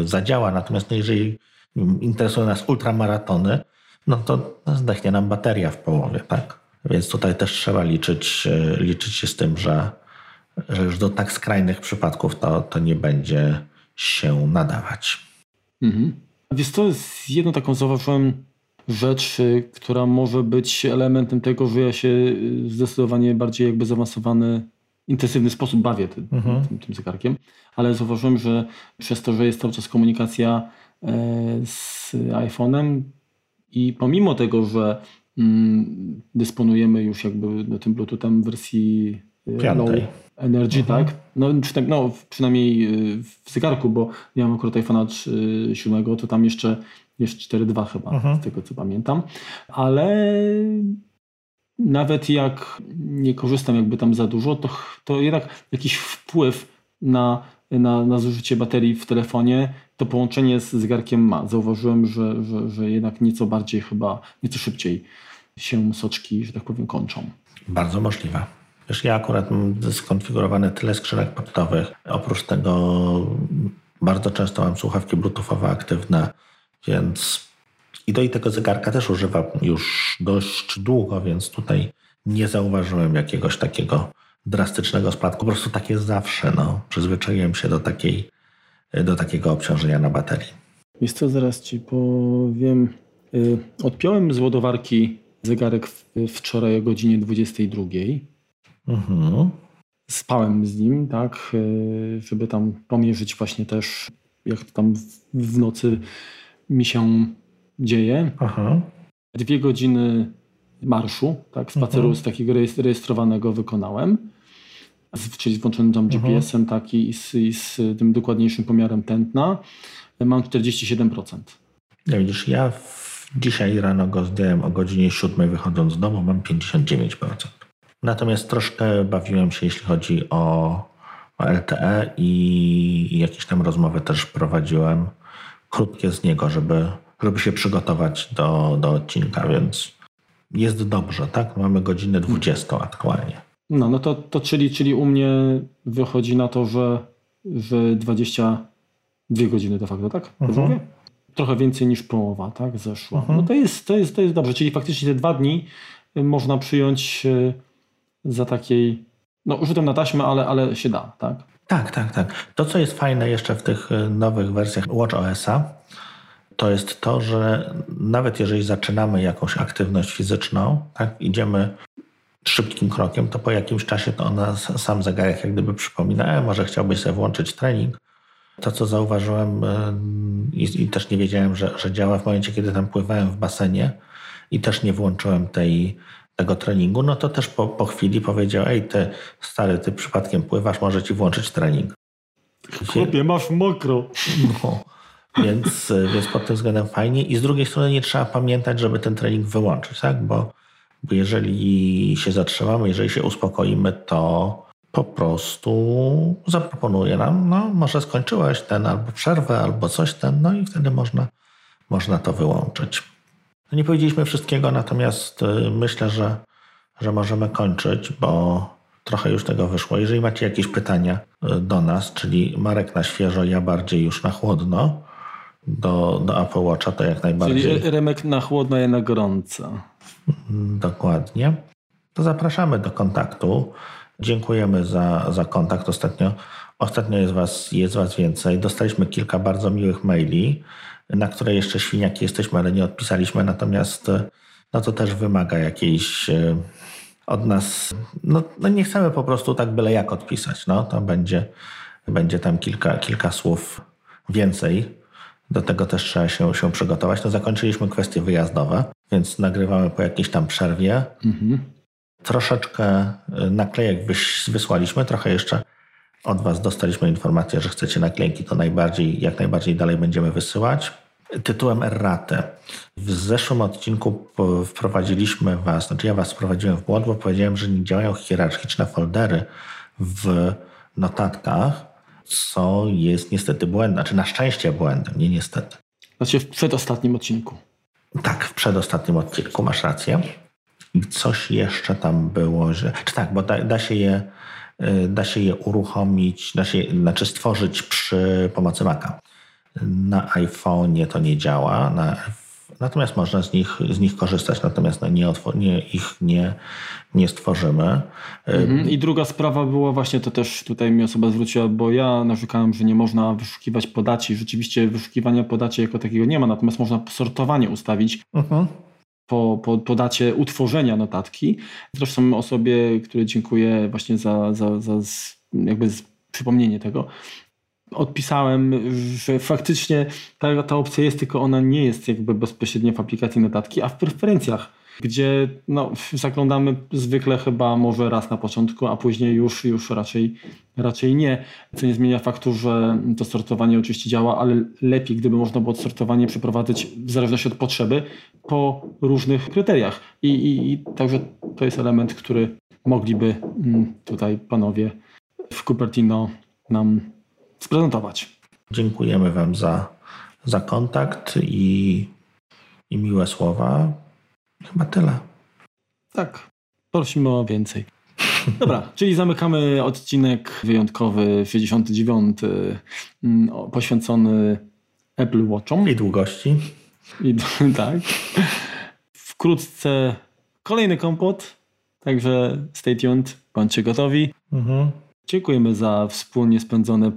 zadziała. Natomiast no jeżeli interesują nas ultramaratony, no to zdechnie nam bateria w połowie, tak? Więc tutaj też trzeba liczyć, e, liczyć się z tym, że, że już do tak skrajnych przypadków to, to nie będzie się nadawać. Mhm. Wiesz, jest jedną taką zauważyłem rzecz, która może być elementem tego, że ja się zdecydowanie bardziej jakby zaawansowany intensywny sposób bawię tym, mhm. tym, tym zegarkiem, ale zauważyłem, że przez to, że jest cały czas komunikacja e, z iPhone'em i pomimo tego, że mm, dysponujemy już jakby tym Bluetoothem w wersji e, Piątej. low energy, mhm. tak? No, przynajmniej, no, przynajmniej e, w zegarku, bo ja mam akurat iPhone'a 7, to tam jeszcze jest 4.2 chyba, mhm. z tego co pamiętam, ale nawet jak nie korzystam jakby tam za dużo, to, to jednak jakiś wpływ na, na, na zużycie baterii w telefonie to połączenie z zegarkiem ma. Zauważyłem, że, że, że jednak nieco bardziej chyba, nieco szybciej się soczki, że tak powiem, kończą. Bardzo możliwe. Wiesz, ja akurat mam skonfigurowane tyle skrzynek portowych. Oprócz tego bardzo często mam słuchawki bluetoothowe aktywne, więc i do tego zegarka też używam już dość długo, więc tutaj nie zauważyłem jakiegoś takiego drastycznego spadku. Po prostu tak jest zawsze. No. Przyzwyczaiłem się do, takiej, do takiego obciążenia na baterii. Wiesz co, zaraz ci powiem. Y, odpiąłem z ładowarki zegarek wczoraj o godzinie 22. Mhm. Spałem z nim, tak, y, żeby tam pomierzyć właśnie też, jak tam w nocy mi się dzieje. Aha. Dwie godziny marszu, tak, spaceru z takiego rejestrowanego wykonałem, z, czyli z włączonym tam GPS-em taki i z, i z tym dokładniejszym pomiarem tętna. Mam 47%. Ja widzisz, ja w, dzisiaj rano go zdjąłem o godzinie 7 wychodząc z domu, mam 59%. Natomiast troszkę bawiłem się, jeśli chodzi o, o LTE i jakieś tam rozmowy też prowadziłem, krótkie z niego, żeby, żeby się przygotować do, do odcinka, więc jest dobrze, tak? Mamy godzinę 20 aktualnie. No, no to, to czyli, czyli u mnie wychodzi na to, że, że 22 godziny de facto, tak? Mhm. Trochę więcej niż połowa, tak? Zeszła. Mhm. No to jest, to, jest, to jest dobrze, czyli faktycznie te dwa dni można przyjąć e, za takiej, no rzutem na taśmę, ale, ale się da, tak? Tak, tak, tak. To, co jest fajne jeszcze w tych e, nowych wersjach WatchOS-a, to jest to, że nawet jeżeli zaczynamy jakąś aktywność fizyczną, tak, idziemy szybkim krokiem, to po jakimś czasie to ona sam zegarek jak gdyby przypomina, e, może chciałbyś sobie włączyć trening. To, co zauważyłem e, i, i, też nie wiedziałem, że, że działa w momencie, kiedy tam pływałem w basenie i też nie włączyłem tej, tego treningu, no to też po, po chwili powiedział, ej ty stary, ty przypadkiem pływasz, może ci włączyć trening. Chłopie, masz mokro. No. Więc, więc pod tym względem fajnie. I z drugiej strony nie trzeba pamiętać, żeby ten trening wyłączyć, tak? Bo, bo jeżeli się zatrzymamy, jeżeli się uspokoimy, to po prostu zaproponuje nam, no może skończyłeś ten albo przerwę, albo coś ten, no i wtedy można, można to wyłączyć. No nie powiedzieliśmy wszystkiego, natomiast e, myślę, że, że możemy kończyć, bo trochę już tego wyszło. Jeżeli macie jakieś pytania e, do nas, czyli Marek na świeżo, ja bardziej już na chłodno, do, do Apple Watcha, to jak najbardziej. Czyli Remek na chłodno i na gorąco. Dokładnie. To zapraszamy do kontaktu. Dziękujemy za, za kontakt. Ostatnio, ostatnio jest, was, jest Was więcej. Dostaliśmy kilka bardzo miłych maili, na które jeszcze świniaki jesteśmy, ale nie odpisaliśmy. Natomiast no to też wymaga jakiejś e, od nas. No, no nie chcemy po prostu tak byle jak odpisać. No, to będzie, będzie tam kilka, kilka słów więcej do tego też trzeba się, się przygotować. No zakończyliśmy kwestie wyjazdowe, więc nagrywamy po jakiejś tam przerwie. Mhm. Troszeczkę y, naklejek wysłaliśmy, trochę jeszcze od Was dostaliśmy informację, że chcecie naklejki, to najbardziej, jak najbardziej dalej będziemy wysyłać. Tytułem erratę. W zeszłym odcinku wprowadziliśmy Was, znaczy ja Was wprowadziłem w błąd, bo powiedziałem, że nie działają hierarchiczne foldery w notatkach, co jest niestety błędem, znaczy na szczęście błędem, nie niestety. Znaczy w przedostatnim odcinku. Tak, w przedostatnim odcinku, masz rację. Coś jeszcze tam było, że... Czy tak, bo da, da się je y, da się je uruchomić, da się, znaczy stworzyć przy pomocy Maca. Na iPhone'ie to nie działa, na Natomiast można z nich, z nich korzystać, natomiast no nie, nie, ich nie, nie stworzymy. Mhm. I druga sprawa była właśnie, to też tutaj mi osoba zwróciła, bo ja narzekałem, że nie można wyszukiwać podaci. Rzeczywiście wyszukiwania podaci jako takiego nie ma, natomiast można sortowanie ustawić. Mhm. Po, po, po dacie utworzenia notatki. Zresztą osobie, której dziękuję właśnie za, za, za jakby przypomnienie tego, odpisałem, że faktycznie ta, ta opcja jest, tylko ona nie jest jakby bezpośrednio w aplikacji notatki, a w preferencjach, gdzie no, zaglądamy zwykle chyba może raz na początku, a później już, już raczej, raczej nie. Co nie zmienia faktu, że to sortowanie oczywiście działa, ale lepiej, gdyby można było sortowanie przeprowadzić w zależności od potrzeby po różnych kryteriach. I, i, i także to jest element, który mogliby mm, tutaj panowie w Cupertino nam sprezentować. Dziękujemy Wam za, za kontakt i, i miłe słowa. Chyba tyle. Tak. Prosimy o więcej. Dobra, czyli zamykamy odcinek wyjątkowy 69 mm, poświęcony Apple Watchom. I długości. I, tak. Wkrótce kolejny kompot, także stay tuned, bądźcie gotowi. Mhm. Dziękujemy za wspólnie spędzone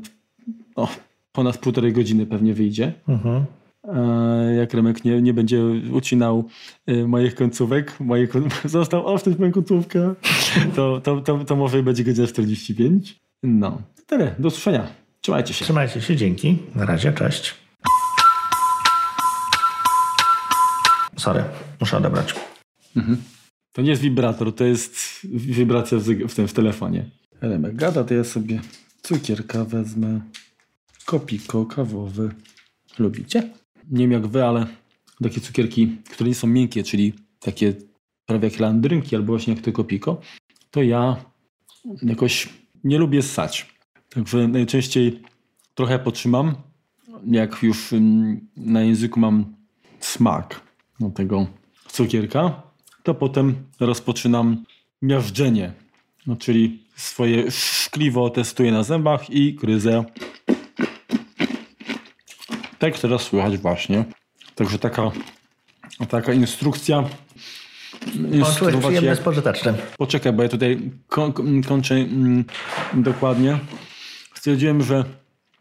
o, ponad półtorej godziny pewnie wyjdzie. Mhm. E, jak Remek nie, nie będzie ucinał e, moich końcówek, moje, został owszem moją końcówkę, to, to, to, to może będzie godzina 45. No, tyle. Do usłyszenia. Trzymajcie się. Trzymajcie się, dzięki. Na razie, cześć. Sorry, muszę odebrać. To nie jest wibrator, to jest wibracja w, w tym w telefonie. Elemek gada, to ja sobie cukierka wezmę. Kopiko kawowy. Lubicie? Nie wiem jak wy, ale takie cukierki, które nie są miękkie, czyli takie prawie jak landrynki albo właśnie jak to kopiko, to ja jakoś nie lubię ssać. Także najczęściej trochę potrzymam, jak już mm, na języku mam smak tego cukierka, to potem rozpoczynam miażdżenie. No, czyli swoje szkliwo testuję na zębach i gryzę. Tak jak teraz słychać właśnie. Także taka, taka instrukcja. Poczułeś przyjemne, jak-. Poczekaj, bo ja tutaj ko- ko- kończę mm, dokładnie. Stwierdziłem, że.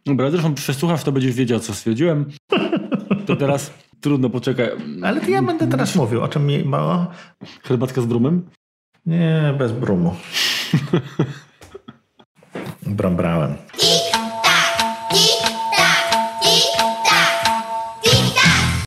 Dobra, zresztą przesłuchasz, to będziesz wiedział, co stwierdziłem. To teraz trudno, poczekaj. Ale to ja będę teraz mówił, o czym mi mało. Herbatka z brumem? Nie, bez brumu. Brombrałem.